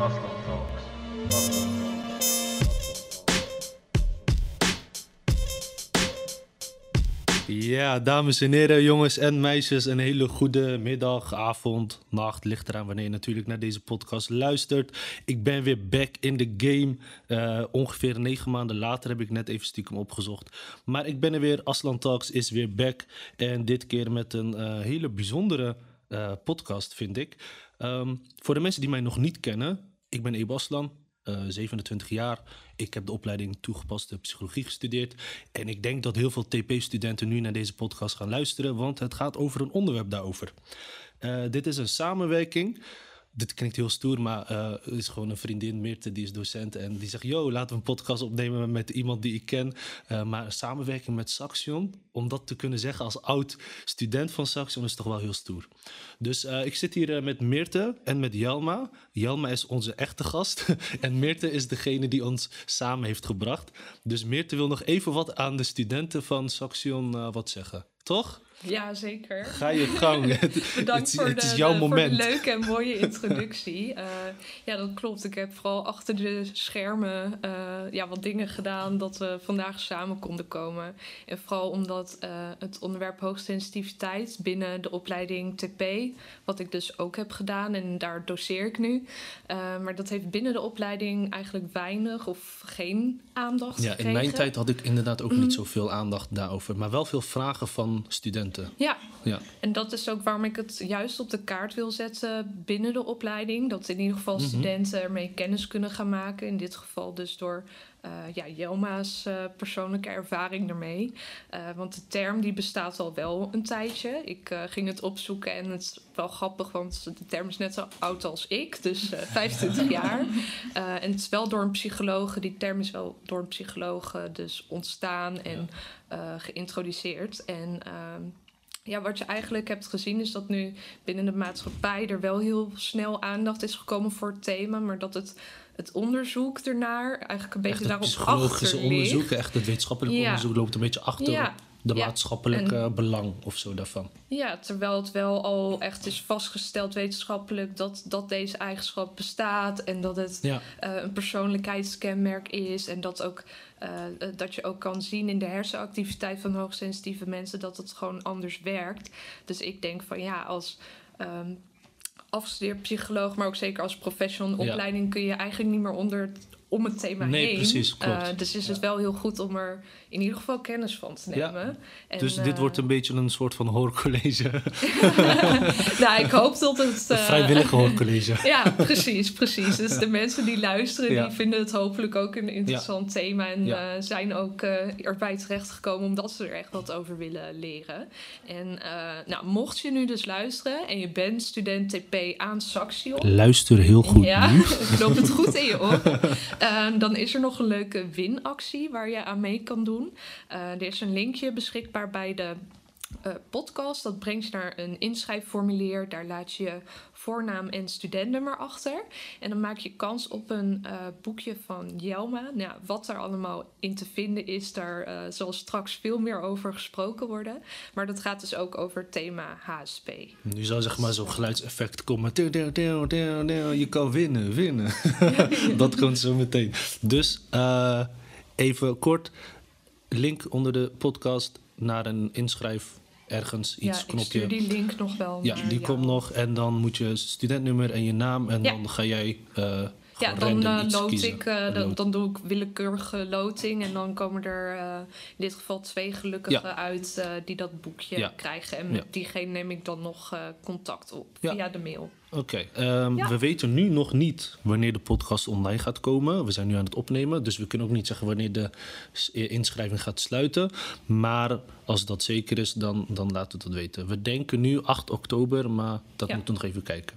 Aslan Talks. Ja, dames en heren, jongens en meisjes, een hele goede middag, avond, nacht. Ligt eraan wanneer je natuurlijk naar deze podcast luistert. Ik ben weer back in the game. Eh, ongeveer negen maanden later heb ik net even stiekem opgezocht. Maar ik ben er weer. Aslan Talks is weer back. En dit keer met een eh, hele bijzondere eh, podcast, vind ik. Ehm, voor de mensen die mij nog niet kennen, ik ben Ebe Aslan. eh, 27 jaar. Ik heb de opleiding toegepaste psychologie gestudeerd. En ik denk dat heel veel TP-studenten nu naar deze podcast gaan luisteren, want het gaat over een onderwerp daarover. Eh, dit is een samenwerking. Dit klinkt heel stoer, maar het is gewoon een vriendin, Meerte, die is docent. En die zegt, yo, laten we een podcast opnemen met iemand die ik ken. Eh, maar samenwerking met Saxion, om dat te kunnen zeggen als oud student van Saxion, is toch wel heel stoer. Dus eh, ik zit hier met Meerte en met Jelma. Jelma is onze echte gast. en Meerte is degene die ons samen heeft gebracht. Dus Meerte wil nog even wat aan de studenten van Saxion wat zeggen. Toch? Ja, zeker. Ga je gang. Bedankt het, voor, het de, is jouw de- voor moment. de leuke en mooie introductie. Eh, ja, dat klopt. Ik heb vooral achter de schermen eh, ja, wat dingen gedaan dat we vandaag samen konden komen. En vooral omdat eh, het onderwerp hoogsensitiviteit binnen de opleiding TP, wat ik dus ook heb gedaan en daar doseer ik nu. maar dat heeft binnen de opleiding eigenlijk weinig of geen aandacht Ja, in mijn tijd had ik inderdaad ook niet zoveel aandacht daarover. Maar wel veel vragen van studenten. Ja, Ja. En dat is ook waarom ik het juist op de kaart wil zetten binnen de opleiding. Dat in ieder geval Mhm. studenten ermee kennis kunnen gaan maken. In dit geval dus door eh, ja, Jelma's eh, persoonlijke ervaring ermee. Eh, want de term die bestaat al wel een tijdje. Ik ging het opzoeken en het is wel grappig, want de term is net zo oud als ik. Dus eh 25 jaar. En het is wel door een psycholoog, die term is wel door een psycholoog dus ontstaan en geïntroduceerd. En ehm, ja, wat je eigenlijk hebt gezien is dat nu binnen de maatschappij er wel heel snel aandacht is gekomen voor het thema, maar dat het, het onderzoek ernaar eigenlijk een beetje Echt daarop psychologische achter onderzoek, ligt. echt het wetenschappelijke Ja. onderzoek loopt een beetje achter Ja. de Ja. maatschappelijke belang of zo daarvan. Ja, terwijl het wel al echt is vastgesteld wetenschappelijk dat, dat deze eigenschap bestaat en dat het eh, een persoonlijkheidskenmerk is. En dat, ook, eh, eh, dat je ook kan zien in de hersenactiviteit van hoogsensitieve mensen dat het gewoon anders werkt. Dus ik denk van ja, als ehm afgestudeerd psycholoog, maar ook zeker als professional opleiding kun je eigenlijk niet meer onder het- om het thema Nee, heen. precies, klopt. Eh, dus is het wel heel goed om er in ieder geval kennis van te Ja. nemen. En, dus dit eh, wordt een beetje een soort van hoorcollege. nou, ik hoop dat het... een eh, vrijwillige hoorcollege. Ja, precies, precies. Dus de mensen die luisteren, Ja. die vinden het hopelijk ook een interessant thema. En zijn ook erbij terechtgekomen omdat ze er echt wat over willen leren. En nou, mocht je nu dus luisteren en je bent student TP aan Saxion. Luister heel goed Ja, ik loop het goed in je op. Ehm, dan is er nog een leuke winactie waar je aan mee kan doen. Eh, er is een linkje beschikbaar bij de eh, podcast. Dat brengt je naar een inschrijfformulier. Daar laat je voornaam en studentnummer achter. En dan maak je kans op een eh, boekje van Jelma. Nou, wat er allemaal in te vinden is, daar eh, zal straks veel meer over gesproken worden. Maar dat gaat dus ook over het thema HSP. Nu zou zeg maar zo'n geluidseffect komen. Je kan winnen, winnen. dat komt zo meteen. Dus even kort. Link onder de podcast naar een inschrijf ergens iets ja, knopje. die link nog wel Ja, die komt nog. En dan moet je studentnummer en je naam. En dan ga jij eh Ja, dan iets lood kiezen. ik, eh, dan, doe ik willekeurige loting. En dan komen er in dit geval twee gelukkigen Ja. uit die dat boekje Ja. krijgen. En Ja. met diegene neem ik dan nog contact op via de mail. Oké, ehm, Ja. we weten nu nog niet wanneer de podcast online gaat komen. We zijn nu aan het opnemen, dus we kunnen ook niet zeggen wanneer de inschrijving gaat sluiten. Maar als dat zeker is, dan, dan laten we dat weten. We denken nu 8 oktober, maar dat Ja. moeten we nog even kijken.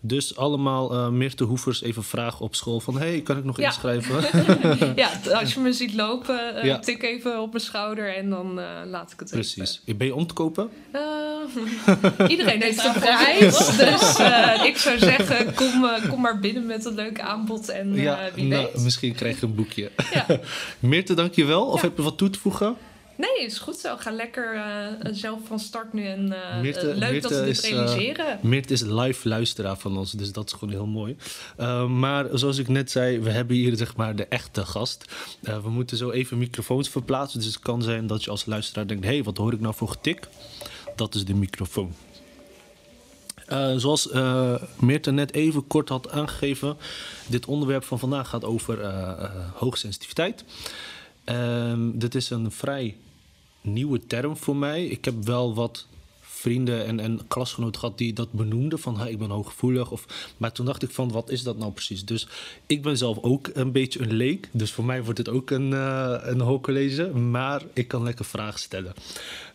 Dus allemaal eh Meerte Hoevers even vragen op school van... hey, kan ik nog Ja. inschrijven? ja, als je me ziet lopen, eh, Ja. tik even op mijn schouder en dan eh, laat ik het Precies. Ben je om te kopen? even. Eh, iedereen heeft een prijs, dus eh, ik zou zeggen, kom, eh, kom maar binnen met een leuk aanbod en eh, wie nou, weet. misschien krijg je een boekje. Ja. Meerte, dank je wel. Of Ja. heb je wat toe te voegen? Nee, is goed zo. Ga lekker eh, zelf van start nu. En eh, eh, leuk dat ze dit is, realiseren. Meert is live luisteraar van ons, dus dat is gewoon heel mooi. Maar zoals ik net zei, we hebben hier zeg maar de echte gast. We moeten zo even microfoons verplaatsen. Dus het kan zijn dat je als luisteraar denkt: hé, hey, wat hoor ik nou voor getik? Dat is de microfoon. Uh, zoals uh, Meerte net even kort had aangegeven, dit onderwerp van vandaag gaat over uh, hoogsensitiviteit. Um, dit is een vrij nieuwe term voor mij. Ik heb wel wat vrienden en, en klasgenoten gehad die dat benoemden van ik ben hooggevoelig. Of, maar toen dacht ik van wat is dat nou precies? Dus ik ben zelf ook een beetje een leek. Dus voor mij wordt het ook een, uh, een hoogcollege. Maar ik kan lekker vragen stellen.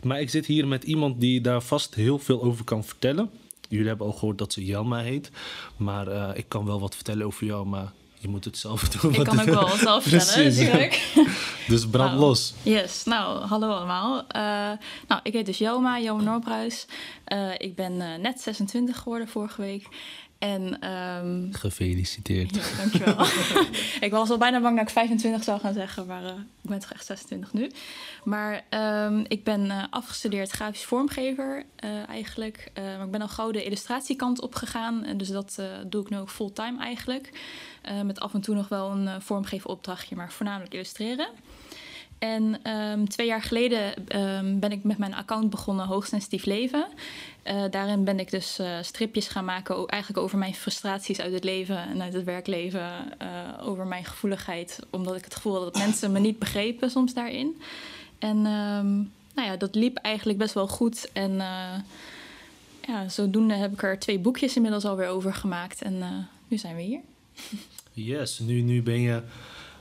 Maar ik zit hier met iemand die daar vast heel veel over kan vertellen. Jullie hebben al gehoord dat ze Jelma heet. Maar uh, ik kan wel wat vertellen over jou, maar je moet het zelf doen. Ik kan ook wel zelf vertellen, natuurlijk. dus brand nou, los. Yes, nou, hallo allemaal. Uh, nou, ik heet dus Jelma, Jelma Noorbruis. Uh, ik ben uh, net 26 geworden vorige week. En, um, Gefeliciteerd. Ja, dankjewel. ik was al bijna bang dat ik 25 zou gaan zeggen, maar uh, ik ben toch echt 26 nu. Maar um, ik ben uh, afgestudeerd grafisch vormgever uh, eigenlijk. maar ik ben al gauw de illustratiekant opgegaan. Dus dat doe ik nu ook fulltime eigenlijk. Met af en toe nog wel een vormgeveropdrachtje, maar voornamelijk illustreren. En um, twee jaar geleden um, ben ik met mijn account begonnen Hoogsensitief Leven. Uh, daarin ben ik dus uh, stripjes gaan maken, eigenlijk over mijn frustraties uit het leven en uit het werkleven. Uh, over mijn gevoeligheid, omdat ik het gevoel had dat mensen me niet begrepen soms daarin. En um, nou ja, dat liep eigenlijk best wel goed. En ja, zodoende heb ik er twee boekjes inmiddels alweer over gemaakt. En nu zijn we hier. Yes, nu, nu ben je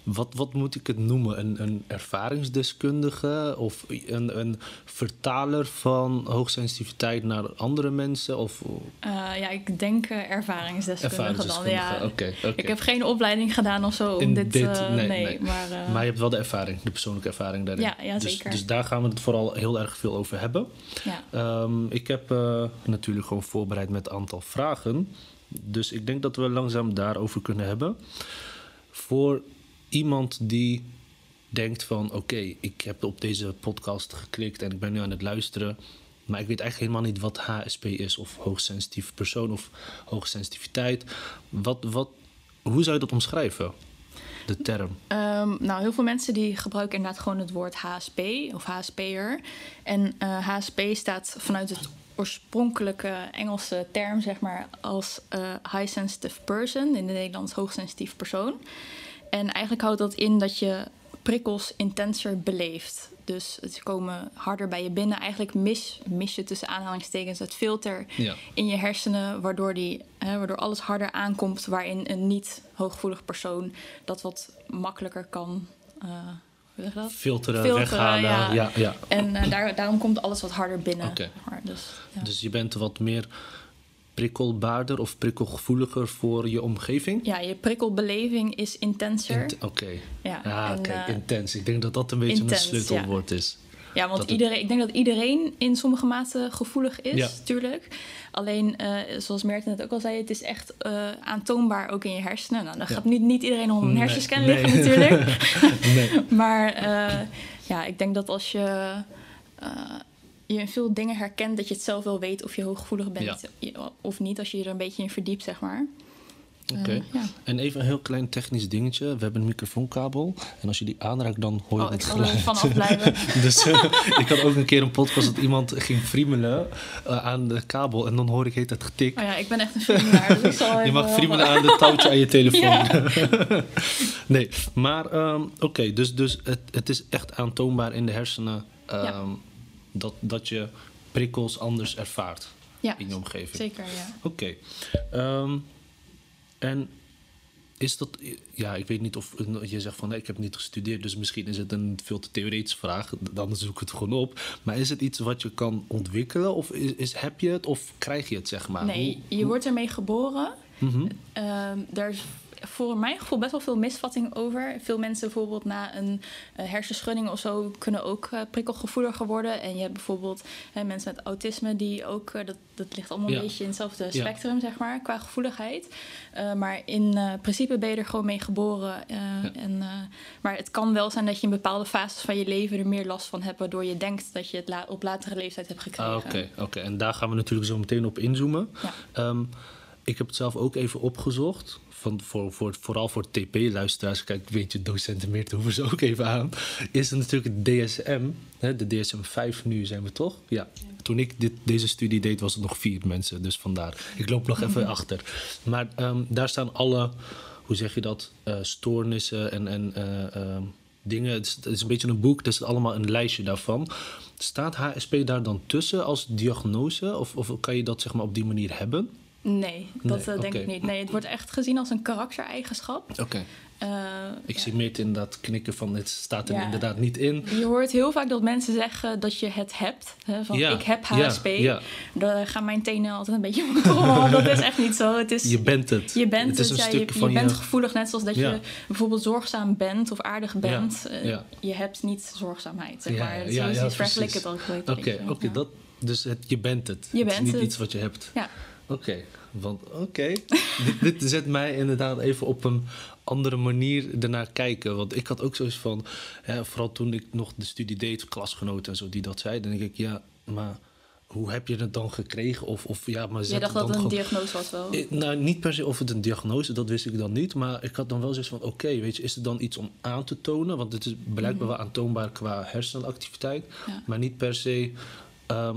wat, wat moet ik het noemen? Een, een ervaringsdeskundige of een, een vertaler van hoogsensitiviteit naar andere mensen? Of... Uh, ja, ik denk uh, ervaringsdeskundige, ervaringsdeskundige dan. Ja. Okay, okay. Ik heb geen opleiding gedaan of zo om dit... dit uh, nee, nee, nee. Maar, maar je hebt wel de ervaring, de persoonlijke ervaring daarin. Ja, ja dus, zeker. Dus daar gaan we het vooral heel erg veel over hebben. Ja. Um, ik heb natuurlijk gewoon voorbereid met een aantal vragen. Dus ik denk dat we langzaam daarover kunnen hebben. Voor iemand die denkt van oké, ik heb op deze podcast geklikt en ik ben nu aan het luisteren, maar ik weet eigenlijk helemaal niet wat HSP is of hoogsensitief persoon of hoogsensitiviteit. Wat, wat, hoe zou je dat omschrijven? De term? Um, nou, heel veel mensen die gebruiken inderdaad gewoon het woord HSP of HSP'er. En HSP staat vanuit het oorspronkelijke Engelse term, zeg maar, als uh, high sensitive person, in het Nederlands hoogsensitief persoon. En eigenlijk houdt dat in dat je prikkels intenser beleeft. Dus ze komen harder bij je binnen. Eigenlijk mis, mis je tussen aanhalingstekens het filter ja. in je hersenen, waardoor, die, hè, waardoor alles harder aankomt, waarin een niet hooggevoelig persoon dat wat makkelijker kan. Uh, Filteren, Filteren, weghalen. ja. Ja, ja. En uh, daar, daarom komt alles wat harder binnen. Okay. Dus, ja. dus je bent wat meer prikkelbaarder of prikkelgevoeliger voor je omgeving? Ja, je prikkelbeleving is intenser. Int Oké. Okay. Ja, ah, en, uh, intens. Ik denk dat dat een beetje intens, een sleutelwoord ja. is. Ja, want iedereen, ik denk dat iedereen in sommige mate gevoelig is, Ja. natuurlijk. Alleen, uh, zoals Meerten net ook al zei, het is echt uh, aantoonbaar ook in je hersenen. Nou, dan Ja. gaat niet, niet iedereen om een Nee, hersenscan nee. liggen natuurlijk. nee. maar uh, ja, ik denk dat als je, je in veel dingen herkent, dat je het zelf wel weet of je hooggevoelig bent of niet, als je je er een beetje in verdiept, zeg maar. Oké. Okay. ja. En even een heel klein technisch dingetje. We hebben een microfoonkabel. En als je die aanraakt, dan hoor je oh, het ik geluid. er vanaf blijven. dus uh, ik had ook een keer een podcast dat iemand ging friemelen uh, aan de kabel. En dan hoor ik heet het getik. Oh ja, ik ben echt een friemelaar. Dus je mag friemelen aan de touwtje aan je telefoon. Ja. nee, maar um, oké. Okay, dus dus het, het is echt aantoonbaar in de hersenen um, Ja. dat, dat je prikkels anders ervaart Ja, in je omgeving. zeker, ja. Oké. Um, en is dat, ja, ik weet niet of je zegt van nee, ik heb niet gestudeerd, dus misschien is het een veel te theoretische vraag, dan zoek ik het gewoon op. Maar is het iets wat je kan ontwikkelen of is, is heb je het of krijg je het, zeg maar? Nee, je wordt ermee geboren. Ehm, er is voor mijn gevoel best wel veel misvatting over. Veel mensen bijvoorbeeld na een eh, hersenschudding of zo kunnen ook eh, prikkelgevoeliger worden. En je hebt bijvoorbeeld hè, mensen met autisme die ook, eh, dat, dat ligt allemaal Ja. een beetje in hetzelfde Ja. spectrum, zeg maar, qua gevoeligheid. Maar in principe ben je er gewoon mee geboren. en, maar het kan wel zijn dat je in bepaalde fases van je leven er meer last van hebt, waardoor je denkt dat je het la- op latere leeftijd hebt gekregen. Ah, Oké, oké. en daar gaan we natuurlijk zo meteen op inzoomen. Ehm, ik heb het zelf ook even opgezocht. Van, voor, voor, vooral voor TP-luisteraars, kijk, weet je, docenten meer, hoeven ze ook even aan. Is het natuurlijk het DSM, hè, de DSM 5 nu zijn we toch? Ja. Toen ik dit, deze studie deed, was het nog vier mensen, dus vandaar. Ik loop nog even achter. Maar ehm, daar staan alle, hoe zeg je dat, eh, stoornissen en, en eh, ehm, dingen. Het is, het is een beetje een boek, er is allemaal een lijstje daarvan. Staat HSP daar dan tussen als diagnose? Of, of kan je dat zeg maar op die manier hebben? Nee, dat Nee, eh, denk ik niet. Nee, het wordt echt gezien als een karaktereigenschap. Oké. Eh, Ik ja. zie meer inderdaad knikken van het staat er Ja. inderdaad niet in. Je hoort heel vaak dat mensen zeggen dat je het hebt. Hè, van Ja, ik heb HSP. Daar gaan mijn tenen altijd een beetje om dat is echt niet zo. Het is, Je bent het. je bent het. is een je, stuk je van bent gevoelig, net zoals dat je bijvoorbeeld zorgzaam bent of aardig bent. Eh, ja. Je hebt niet zorgzaamheid, zeg maar. ja, ja, ja, het ook Oké, oké, dat dus het, je bent het. Je het bent is niet het. iets wat je hebt. Ja. Oké, want oké. dit, dit zet mij inderdaad even op een andere manier ernaar kijken. Want ik had ook zoiets van, hè, vooral toen ik nog de studie deed, klasgenoten en zo die dat zeiden, dan denk ik, ja, maar hoe heb je het dan gekregen? Of, of ja, maar Je zet dacht het dat dan het een diagnose was wel. Nou, niet per se of het een diagnose, dat wist ik dan niet. Maar ik had dan wel zoiets van, oké, weet je, is er dan iets om aan te tonen? Want het is blijkbaar wel aantoonbaar qua hersenactiviteit. Mhm. Ja. Maar niet per se, ehm,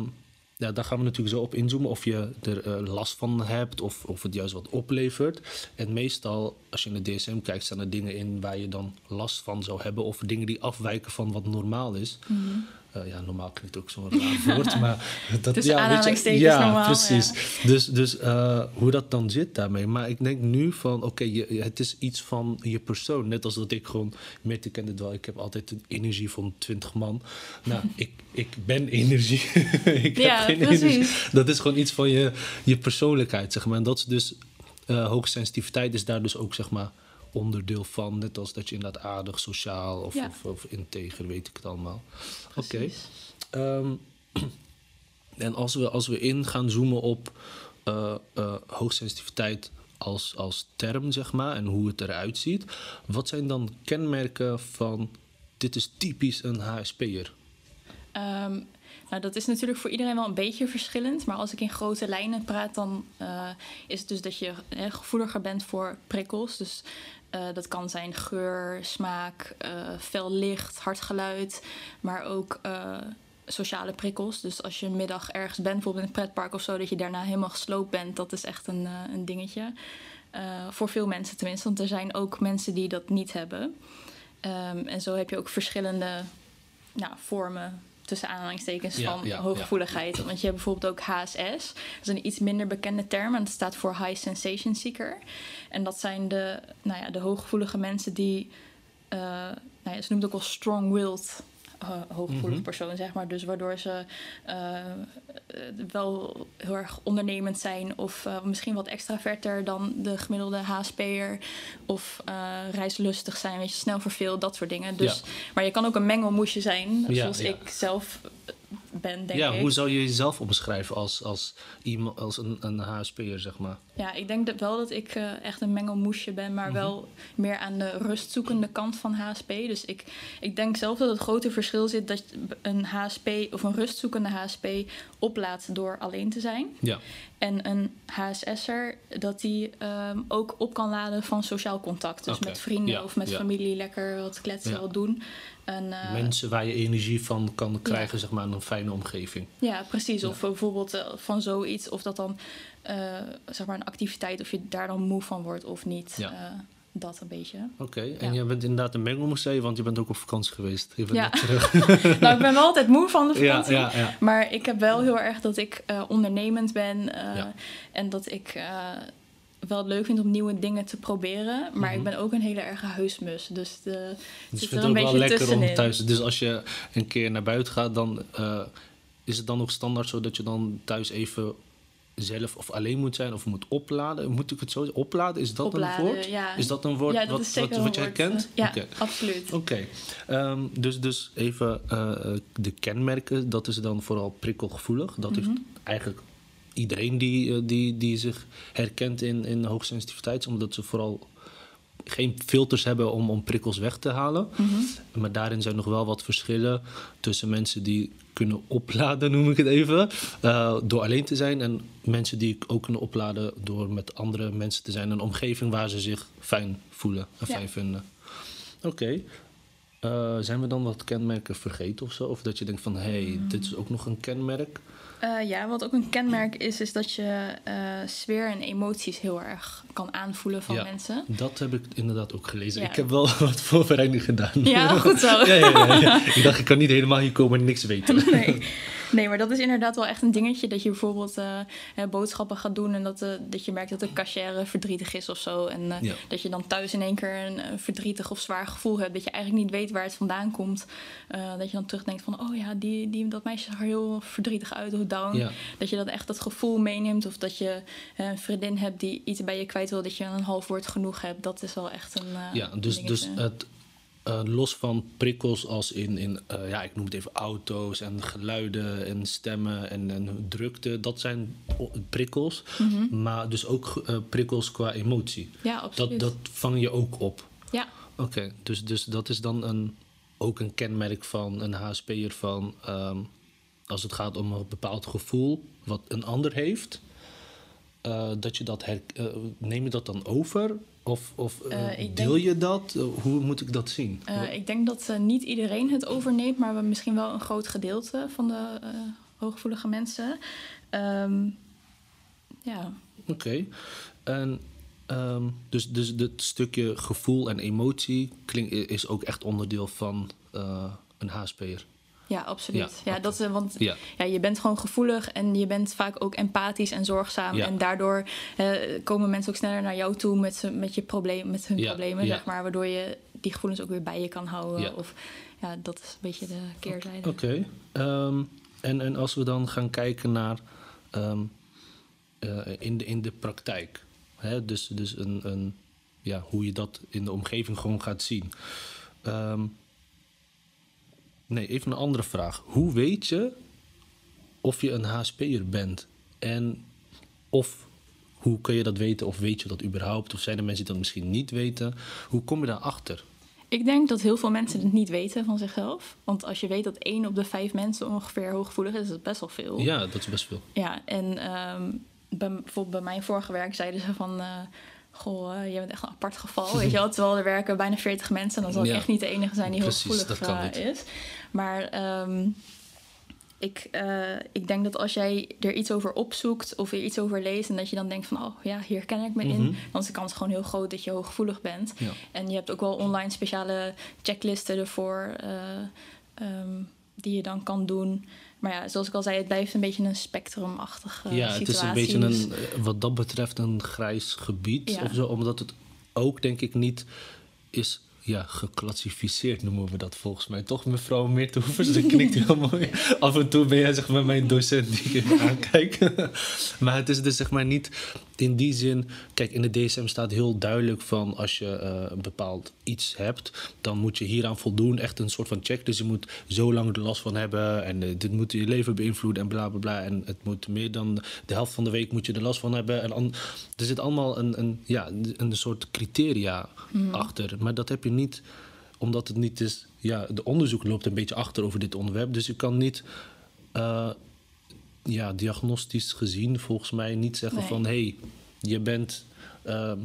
ja, daar gaan we natuurlijk zo op inzoomen. Of je er eh, last van hebt of, of het juist wat oplevert. En meestal, als je in de DSM kijkt, staan er dingen in waar je dan last van zou hebben. Of dingen die afwijken van wat normaal is. Mhm. Eh, ja, normaal klinkt ook zo'n raar woord, maar dat Tussen ja, weet je, ja, normaal, precies. Dus, dus eh, hoe dat dan zit daarmee. Maar ik denk nu van, oké, je- je- het is iets van je persoon. Net als dat ik gewoon, Mirte kent het wel, ik heb altijd een energie van 20 man. Nou, ik, ik ben energie. ik Ja, heb geen precies. energie. Dat is gewoon iets van je, je persoonlijkheid, zeg maar. En dat is dus, eh hoogsensitiviteit is daar dus ook, zeg maar, onderdeel van. Net als dat je inderdaad aardig, sociaal of, Ja. of, of integer, weet ik het allemaal. Oké. Ehm, en als we, als we in gaan zoomen op eh, eh, hoogsensitiviteit als, als term, zeg maar, en hoe het eruit ziet, wat zijn dan kenmerken van dit is typisch een HSP'er? Ehm, nou, dat is natuurlijk voor iedereen wel een beetje verschillend. Maar als ik in grote lijnen praat, dan eh, is het dus dat je eh, gevoeliger bent voor prikkels. Dus eh, dat kan zijn geur, smaak, eh, fel licht, hard geluid. Maar ook eh, sociale prikkels. Dus als je een middag ergens bent, bijvoorbeeld in een pretpark of zo, dat je daarna helemaal gesloopt bent, dat is echt een, een dingetje. Voor veel mensen tenminste, want er zijn ook mensen die dat niet hebben. Ehm, en zo heb je ook verschillende nou, vormen tussen aanhalingstekens Ja, van ja, hooggevoeligheid. Want je hebt bijvoorbeeld ook HSS. Dat is een iets minder bekende term. En dat staat voor High Sensation Seeker. En dat zijn de, nou ja, de hooggevoelige mensen die... eh, nou ja, ze noemt het ook wel strong-willed eh, hooggevoelige Mhm. persoon, zeg maar. Dus waardoor ze eh, eh, wel heel erg ondernemend zijn... of misschien wat extraverter dan de gemiddelde HSP'er... of reislustig zijn, weet je, snel verveeld, dat soort dingen. Dus, Ja. Maar je kan ook een mengelmoesje zijn, Ja, zoals ja. ik zelf ben, denk ja, ik. hoe zou je jezelf omschrijven als, als, iemand, als een, een HSP'er, zeg maar? Ja, ik denk dat wel dat ik eh, echt een mengelmoesje ben, maar Mhm. wel meer aan de rustzoekende kant van HSP. Dus ik, ik denk zelf dat het grote verschil zit dat een HSP of een rustzoekende HSP oplaat door alleen te zijn. Ja, En een HSS'er dat die ehm, ook op kan laden van sociaal contact. Dus met vrienden ja, of met ja. familie lekker wat kletsen, wat doen. En, eh, mensen waar je energie van kan krijgen, zeg maar, een omgeving. Ja, precies. Ja. Of bijvoorbeeld eh, van zoiets, of dat dan eh, zeg maar een activiteit, of je daar dan moe van wordt of niet. Ja. Eh, dat een beetje. Oké, en Ja. jij bent inderdaad een je, want je bent ook op vakantie geweest. Je bent Ja. terug. nou, ik ben wel altijd moe van de vakantie. ja, ja. Maar ik heb wel heel erg dat ik ondernemend ben. En dat ik wel leuk vind om nieuwe dingen te proberen. Maar Mhm. ik ben ook een hele erge huismus. Dus de, Dus zit ik vind een het ook wel beetje lekker om thuis. Dus als je een keer naar buiten gaat, dan eh, is het dan ook standaard zo dat je dan thuis even zelf of alleen moet zijn of moet opladen. Moet ik het zo zeggen? Opladen, is dat Opladen, een woord? ja. Is dat een woord ja, dat wat, is wat, wat jij woord, kent? eh, Ja, absoluut. Oké, Ehm, dus, dus even eh, eh, de kenmerken, dat is dan vooral prikkelgevoelig. Dat heeft eigenlijk iedereen die, eh, die, die zich herkent in, in hoogsensitiviteit, omdat ze vooral geen filters hebben om, om prikkels weg te halen. Maar daarin zijn nog wel wat verschillen tussen mensen die kunnen opladen, noem ik het even, eh, door alleen te zijn. En mensen die ook kunnen opladen door met andere mensen te zijn. Een omgeving waar ze zich fijn voelen en Ja. fijn vinden. Oké. Eh, zijn we dan wat kenmerken vergeten of zo? Of dat je denkt van, hé, hey, dit is ook nog een kenmerk? Eh, ja, wat ook een kenmerk is, is dat je eh, sfeer en emoties heel erg kan aanvoelen van Ja. mensen. Dat heb ik inderdaad ook gelezen. Ja. Ik heb wel wat voorbereiding gedaan. Ja, goed zo. ja, ja. Ik dacht, ik kan niet helemaal hier komen en niks weten. Nee. nee, maar dat is inderdaad wel echt een dingetje. Dat je bijvoorbeeld eh, boodschappen gaat doen en dat, dat je merkt dat de cashier verdrietig is of zo. En dat je dan thuis in één keer een, verdrietig of zwaar gevoel hebt. Dat je eigenlijk niet weet waar het vandaan komt. Dat je dan terugdenkt van, oh ja, die, die, dat meisje zag er heel verdrietig uit of down. Ja. Dat je dat echt dat gevoel meeneemt. Of dat je eh, een vriendin hebt die iets bij je kwijt wil. Dat je een half woord genoeg hebt. Dat is wel echt een eh, Ja, dus, dus het, eh, los van prikkels als in, in ja, ik noem het even auto's en geluiden en stemmen en, en drukte, dat zijn prikkels. Mhm. Maar dus ook prikkels qua emotie. ja, absoluut. Dat, dat vang je ook op. Ja, Oké, dus, dus dat is dan een, ook een kenmerk van een HSP'er van ehm, als het gaat om een bepaald gevoel wat een ander heeft, eh, dat je dat her, eh, neem je dat dan over? Of, of eh, deel denk- je dat? Hoe moet ik dat zien? Ik denk dat niet iedereen het overneemt, maar we misschien wel een groot gedeelte van de hooggevoelige mensen. Ehm, ja, Oké. En ehm, dus, dus het stukje gevoel en emotie klink, is ook echt onderdeel van eh, een HSP'er. Ja, absoluut. Ja, Ja, oké. dat, want Ja. ja, je bent gewoon gevoelig en je bent vaak ook empathisch en zorgzaam. Ja. En daardoor eh, komen mensen ook sneller naar jou toe met, met, je probleem, met hun Ja, problemen, ja. zeg maar. Waardoor je die gevoelens ook weer bij je kan houden. Ja. Of ja, dat is een beetje de keerzijde. Oké. Ehm, en, en als we dan gaan kijken naar ehm, eh, in, de, in de praktijk. Hè? Dus, dus een, een, ja, hoe je dat in de omgeving gewoon gaat zien. Ehm, nee, even een andere vraag. Hoe weet je of je een HSP'er bent? En of hoe kun je dat weten? Of weet je dat überhaupt? Of zijn er mensen die dat misschien niet weten? Hoe kom je daarachter? Ik denk dat heel veel mensen het niet weten van zichzelf. Want als je weet dat één op de vijf mensen ongeveer hooggevoelig is, is dat best wel veel. Ja, dat is best veel. Ja, en ehm, bij, bijvoorbeeld bij mijn vorige werk zeiden ze van... eh, goh, eh, jij bent echt een apart geval, weet je wel. Terwijl er werken bijna 40 mensen... en dan zal ik Ja. echt niet de enige zijn die Precies, dat kan eh, is. Maar ehm, ik, eh, ik denk dat als jij er iets over opzoekt... of er iets over leest en dat je dan denkt van... oh ja, hier ken ik me in... Mhm. dan is de kans gewoon heel groot dat je hooggevoelig bent. Ja. En je hebt ook wel online speciale checklisten ervoor... eh, ehm, die je dan kan doen... Maar ja, zoals ik al zei, het blijft een beetje een spectrumachtige ja, situatie. het is een beetje dus- een, eh, wat dat betreft een grijs gebied Ja. of zo, omdat het ook denk ik niet is ja, geclassificeerd, noemen we dat volgens mij. Toch, mevrouw Meerthoevers? Dat knikt heel mooi. Af en toe ben jij zeg maar mijn docent die ik aankijk. maar het is dus zeg maar niet in die zin... Kijk, in de DSM staat heel duidelijk van... als je eh, een bepaald iets hebt, dan moet je hieraan voldoen. Echt een soort van check. Dus je moet zo lang er last van hebben... en eh, dit moet je leven beïnvloeden en bla, bla, bla. En het moet meer dan de helft van de week moet je er last van hebben. En an- er zit allemaal een, een, ja, een soort criteria achter. Maar dat heb je niet omdat het niet is. Ja, de onderzoek loopt een beetje achter over dit onderwerp. Dus je kan niet. eh, ja, diagnostisch gezien volgens mij niet zeggen Nee. van hé, hey, je bent ehm,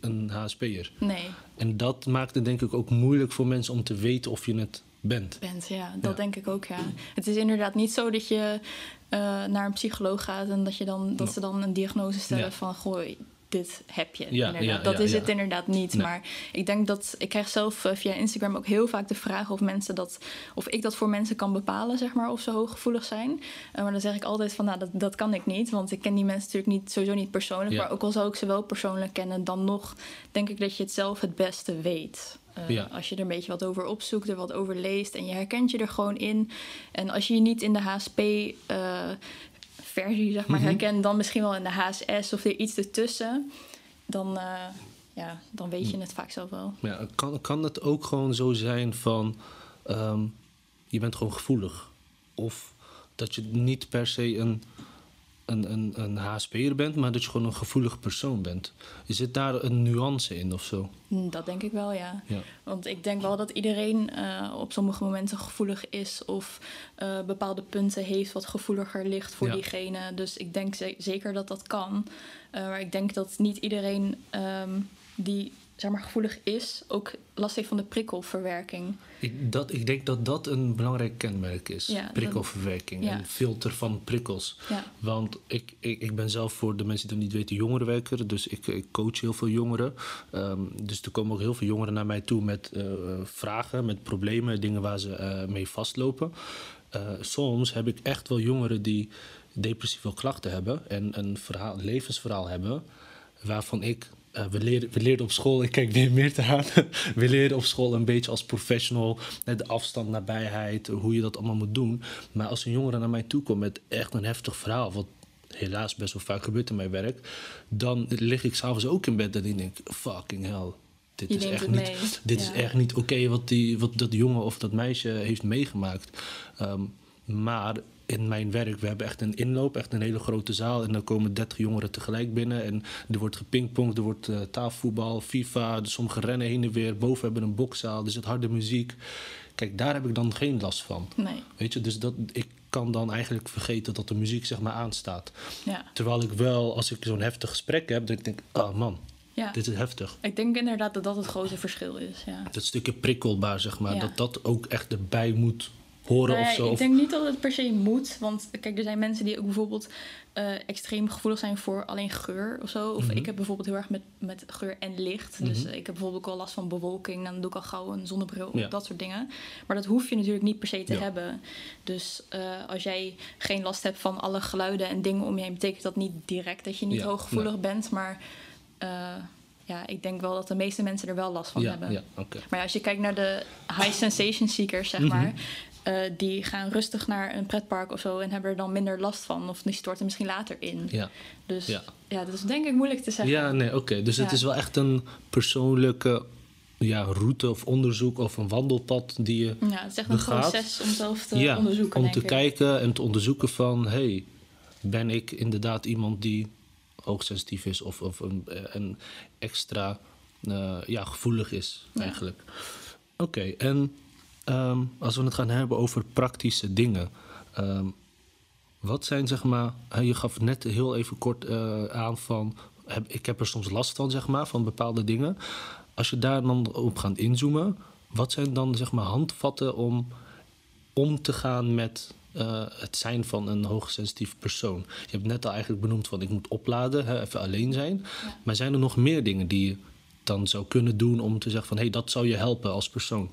een HSP'er. Nee, En dat maakt het denk ik ook moeilijk voor mensen om te weten of je het bent. bent, ja. Dat Ja. denk ik ook, ja. Het is inderdaad niet zo dat je eh, naar een psycholoog gaat... en dat, je dan, dat ze dan een diagnose stellen Ja. van... goh, dit heb je Ja, ja, dat ja, is het inderdaad niet. Nee. Maar ik denk dat... Ik krijg zelf eh, via Instagram ook heel vaak de vraag... of, mensen dat, of ik dat voor mensen kan bepalen, zeg maar... of ze hooggevoelig zijn. Eh, maar dan zeg ik altijd van... nou, dat, dat kan ik niet. Want ik ken die mensen natuurlijk niet, sowieso niet persoonlijk. Maar ook al zou ik ze wel persoonlijk kennen... dan nog denk ik dat je het zelf het beste weet. Eh, Ja. Als je er een beetje wat over opzoekt, er wat over leest en je herkent je er gewoon in. En als je je niet in de HSP versie zeg maar, herken, dan misschien wel in de HSS of er iets ertussen, dan, eh, ja, dan weet je Mm. het vaak zelf wel. Ja, kan, kan het ook gewoon zo zijn van ehm, je bent gewoon gevoelig? Of dat je niet per se een, een, een, een HSP'er bent, maar dat je gewoon een gevoelig persoon bent. Zit daar een nuance in of zo? Dat denk ik wel, ja. Ja. Want ik denk wel dat iedereen eh, op sommige momenten gevoelig is of eh, bepaalde punten heeft wat gevoeliger ligt voor Ja. diegene. Dus ik denk ze- zeker dat dat kan. Eh, maar ik denk dat niet iedereen ehm, die zeg maar, gevoelig is ook last heeft van de prikkelverwerking. Ik, dat, ik denk dat dat een belangrijk kenmerk is. Ja, dat- Prikkelverwerking ja. en filter van prikkels. Ja, Want ik, ik, ik ben zelf voor de mensen die het niet weten jongerenwerker. Dus ik, ik coach heel veel jongeren. Ehm, dus er komen ook heel veel jongeren naar mij toe met eh, vragen, met problemen, dingen waar ze eh, mee vastlopen. Eh, soms heb ik echt wel jongeren die depressieve klachten hebben en een verhaal, een levensverhaal hebben waarvan ik. Eh, we, leren, we leerden op school, ik kijk weer meer te aan. we leren op school een beetje als professional eh, de afstand, nabijheid, hoe je dat allemaal moet doen. Maar als een jongere naar mij toe komt met echt een heftig verhaal, wat helaas best wel vaak gebeurt in mijn werk, dan lig ik s'avonds ook in bed en ik denk: fucking hell. Dit is echt niet, dit is echt niet oké wat, die, wat dat jongen of dat meisje heeft meegemaakt. Ehm, maar in mijn werk, we hebben echt een inloop, echt een hele grote zaal. En dan komen 30 jongeren tegelijk binnen. En er wordt gepingpongd, er wordt eh tafelvoetbal, FIFA. Dus sommigen rennen heen en weer. Boven hebben we een bokszaal, er zit harde muziek. Kijk, daar heb ik dan geen last van. nee. Weet je, dus dat, ik kan dan eigenlijk vergeten dat de muziek zeg maar aanstaat. Ja. Terwijl ik wel, als ik zo'n heftig gesprek heb, dat ik denk, oh man, ja. dit is heftig. Ik denk inderdaad dat dat het grote verschil is. Ja. Dat stukje prikkelbaar, zeg maar, Ja. dat dat ook echt erbij moet horen Nou of zo. Ik denk niet dat het per se moet. Want kijk, er zijn mensen die ook bijvoorbeeld eh, extreem gevoelig zijn voor alleen geur of zo. Of Mhm. ik heb bijvoorbeeld heel erg met, met geur en licht. Dus eh, ik heb bijvoorbeeld ook al last van bewolking. Dan doe ik al gauw een zonnebril op, Ja. dat soort dingen. Maar dat hoef je natuurlijk niet per se te Ja. hebben. Dus eh, als jij geen last hebt van alle geluiden en dingen om je heen... betekent dat niet direct dat je niet hooggevoelig bent. Maar ja, ik denk wel dat de meeste mensen er wel last van ja, hebben. ja. Maar als je kijkt naar de high sensation seekers, zeg Mhm. maar, eh, die gaan rustig naar een pretpark of zo en hebben er dan minder last van. Of die storten misschien later in. Ja. Dus Ja. ja. dat is denk ik moeilijk te zeggen. ja, nee, oké. Dus het is wel echt een persoonlijke ja, route of onderzoek of een wandelpad die je Ja, het is echt een proces om zelf te ja, onderzoeken, om te ik. kijken en te onderzoeken van, hey, ben ik inderdaad iemand die hoogsensitief is of, of een, eh, een extra eh, ja, gevoelig is eigenlijk. Oké, en ehm, als we het gaan hebben over praktische dingen. ehm, wat zijn zeg maar, je gaf net heel even kort eh, aan van, heb, ik heb er soms last van zeg maar, van bepaalde dingen. Als je daar dan op gaat inzoomen, wat zijn dan zeg maar handvatten om om te gaan met eh, het zijn van een hoogsensitief persoon? Je hebt net al eigenlijk benoemd van ik moet opladen, hè, even alleen zijn. Ja. Maar zijn er nog meer dingen die je dan zou kunnen doen om te zeggen van hé, hey, dat zou je helpen als persoon?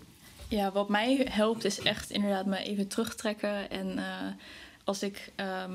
Ja, wat mij helpt is echt inderdaad me even terugtrekken. En eh, als ik ehm,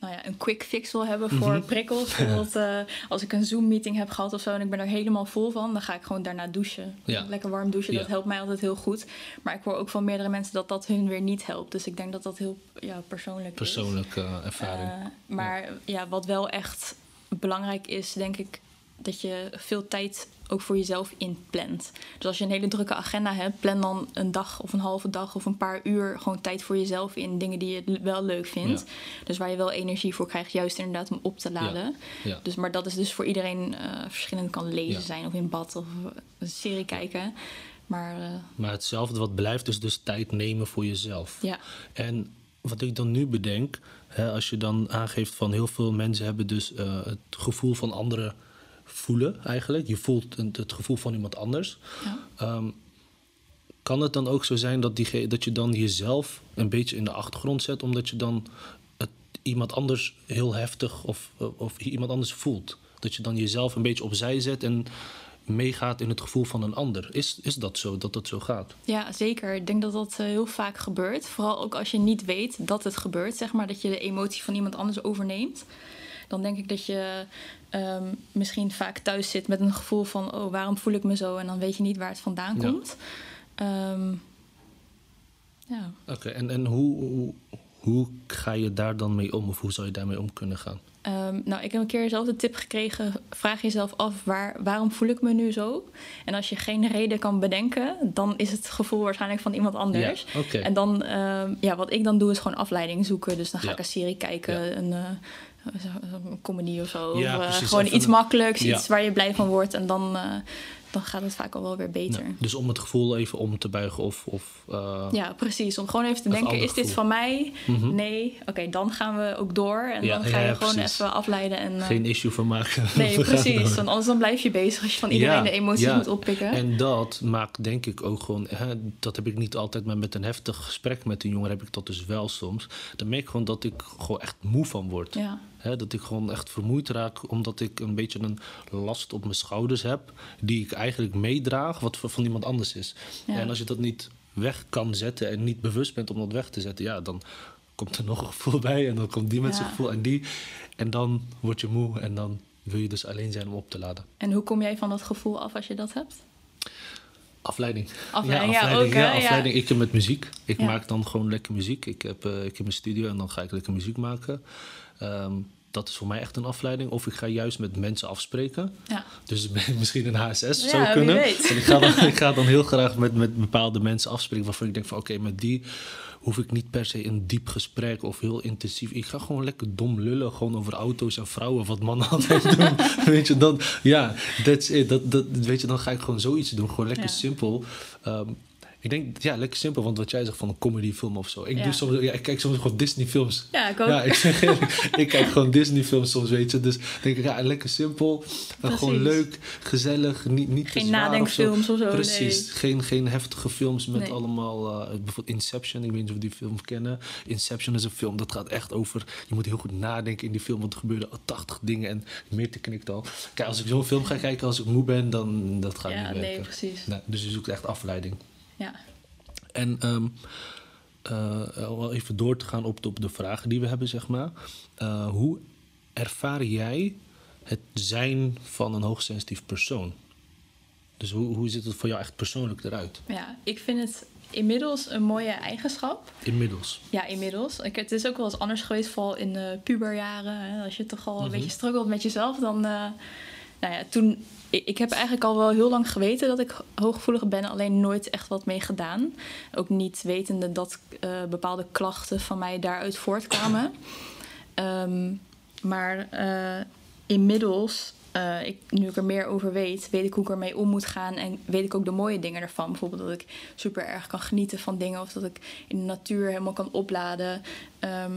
nou ja, een quick fix wil hebben voor Mhm. prikkels. Bijvoorbeeld eh, als ik een Zoom-meeting heb gehad of zo en ik ben er helemaal vol van, dan ga ik gewoon daarna douchen. Ja. Lekker warm douchen, dat helpt mij altijd heel goed. Maar ik hoor ook van meerdere mensen dat dat hun weer niet helpt. Dus ik denk dat dat heel ja, persoonlijk is. Persoonlijke eh, ervaring. Maar ja. wat wel echt belangrijk is, denk ik, dat je veel tijd ook voor jezelf inplant. Dus als je een hele drukke agenda hebt, plan dan een dag of een halve dag of een paar uur gewoon tijd voor jezelf in. Dingen die je wel leuk vindt. Dus waar je wel energie voor krijgt, juist inderdaad om op te laden. ja. Dus, maar dat is dus voor iedereen eh, verschillend. kan lezen zijn of in bad of een serie kijken. Maar eh, Maar hetzelfde wat blijft is dus tijd nemen voor jezelf. ja, En wat ik dan nu bedenk, hè, als je dan aangeeft van heel veel mensen hebben dus eh, het gevoel van anderen voelen eigenlijk. Je voelt het, het gevoel van iemand anders. ja. Ehm, kan het dan ook zo zijn dat, die, dat je dan jezelf een beetje in de achtergrond zet, omdat je dan het, iemand anders heel heftig of, of iemand anders voelt? Dat je dan jezelf een beetje opzij zet en meegaat in het gevoel van een ander. Is, is dat zo, dat dat zo gaat? Ja, zeker. Ik denk dat dat eh, heel vaak gebeurt. Vooral ook als je niet weet dat het gebeurt, zeg maar, dat je de emotie van iemand anders overneemt. Dan denk ik dat je ehm, misschien vaak thuis zit met een gevoel van: oh, waarom voel ik me zo? En dan weet je niet waar het vandaan Ja. komt. Ehm, ja. Oké, en, en hoe, hoe, Hoe ga je daar dan mee om? Of hoe zou je daarmee om kunnen gaan? Ehm, nou, ik heb een keer zelf de tip gekregen: vraag jezelf af waar, waarom voel ik me nu zo? En als je geen reden kan bedenken, dan is het gevoel waarschijnlijk van iemand anders. Ja. En dan, ja, wat ik dan doe, is gewoon afleiding zoeken. Dus dan ga Ja. ik een serie kijken, Ja. een, eh, zo'n comedy of zo. Ja, of, eh, precies, gewoon iets een- makkelijks, Ja. iets waar je blij van wordt. En dan, eh, dan gaat het vaak al wel weer beter. Ja, dus om het gevoel even om te buigen of... of eh, Ja, precies. Om gewoon even te Een denken, is dit van mij? mhm. Nee. Oké, dan gaan we ook door. En Ja, dan ga ja, je gewoon precies. even afleiden. En, Geen issue van maken. Nee, precies. Want anders dan blijf je bezig als je van iedereen de emoties moet oppikken. En dat maakt denk ik ook gewoon, hè, dat heb ik niet altijd, maar met een heftig gesprek met een jongen heb ik dat dus wel soms. Dan merk ik gewoon dat ik gewoon echt moe van word. Ja, Hè, dat ik gewoon echt vermoeid raak omdat ik een beetje een last op mijn schouders heb, die ik eigenlijk meedraag, wat van iemand anders is. Ja. En als je dat niet weg kan zetten en niet bewust bent om dat weg te zetten, ja, dan komt er nog een gevoel bij en dan komt die met zijn gevoel en die. En dan word je moe en dan wil je dus alleen zijn om op te laden. en hoe kom jij van dat gevoel af als je dat hebt? Afleiding. Afleiding, ja, afleiding, ook, ja, Ja. afleiding. Ik heb met muziek. Ik maak dan gewoon lekker muziek. Ik heb, eh, ik heb mijn studio en dan ga ik lekker muziek maken. Ehm, dat is voor mij echt een afleiding. Of ik ga juist met mensen afspreken. Ja, Dus misschien een HSS Ja, zou kunnen. weet. En ik ga, dan, ik ga dan heel graag met, met bepaalde mensen afspreken waarvan ik denk van oké, met die hoef ik niet per se een diep gesprek of heel intensief. Ik ga gewoon lekker dom lullen, gewoon over auto's en vrouwen, wat mannen altijd doen. weet je, dan, ja, that's it. Dat, dat, weet je, dan ga ik gewoon zoiets doen, gewoon lekker Ja. simpel. Ehm, ik denk, ja, lekker simpel, want wat jij zegt van een comedyfilm of zo. Ik, Ja. doe soms, ja, ik kijk soms gewoon Disney-films. ja ik ook. Ja, ik zeg ik kijk gewoon Disney-films soms, weet je. Dus denk ik, ja, lekker simpel. Gewoon leuk, gezellig, niet, niet te Geen zwaar of zo. nadenkfilms of zo. Precies, nee. geen, geen heftige films met Nee. allemaal... eh, bijvoorbeeld Inception, ik weet niet of we die film kennen. Inception is een film, dat gaat echt over... Je moet heel goed nadenken in die film, want er gebeuren 80 dingen en meer te knikt al. Kijk, als ik zo'n film ga kijken als ik moe ben, dan dat gaat Ja, niet nee, werken. precies. Nee, dus je zoekt echt afleiding. Ja. En wel even door te gaan op de, op de vragen die we hebben, zeg maar. Eh, hoe ervaar jij het zijn van een hoogsensitief persoon? Dus hoe, hoe ziet het voor jou echt persoonlijk eruit? ja, ik vind het inmiddels een mooie eigenschap. Inmiddels. Ja, inmiddels. Ik, het is ook wel eens anders geweest, vooral in de puberjaren. Hè. Als je toch al een Mhm. beetje struggelt met jezelf, dan... eh, nou ja, toen... Ik, heb eigenlijk al wel heel lang geweten dat ik hooggevoelig ben, alleen nooit echt wat mee gedaan. Ook niet wetende dat eh, bepaalde klachten van mij daaruit voortkwamen. Ehm, maar eh, inmiddels, eh, ik, nu ik er meer over weet, weet ik hoe ik ermee om moet gaan. En weet ik ook de mooie dingen ervan. Bijvoorbeeld dat ik super erg kan genieten van dingen. Of dat ik in de natuur helemaal kan opladen. Ehm,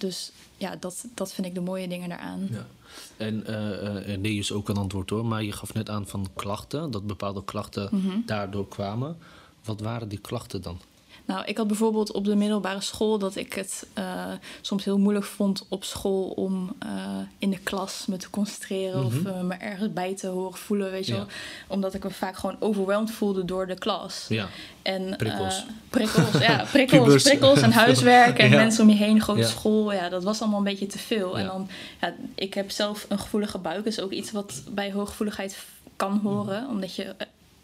dus ja, dat, dat vind ik de mooie dingen daaraan. Ja. En eh, eh, nee is ook een antwoord hoor, maar je gaf net aan van klachten, dat bepaalde klachten Mhm. daardoor kwamen. Wat waren die klachten dan? Nou, ik had bijvoorbeeld op de middelbare school dat ik het eh, soms heel moeilijk vond op school om eh, in de klas me te concentreren of Mhm. eh, me ergens bij te horen voelen, weet je Ja. wel. Omdat ik me vaak gewoon overweldigd voelde door de klas. Ja, En, Prikkels. prikkels, ja, prikkels, prikkels en huiswerk en Ja. mensen om je heen, grote Ja. school. Ja, dat was allemaal een beetje te veel. En dan, ja, ik heb zelf een gevoelige buik, is ook iets wat bij hooggevoeligheid kan horen, Mhm. omdat je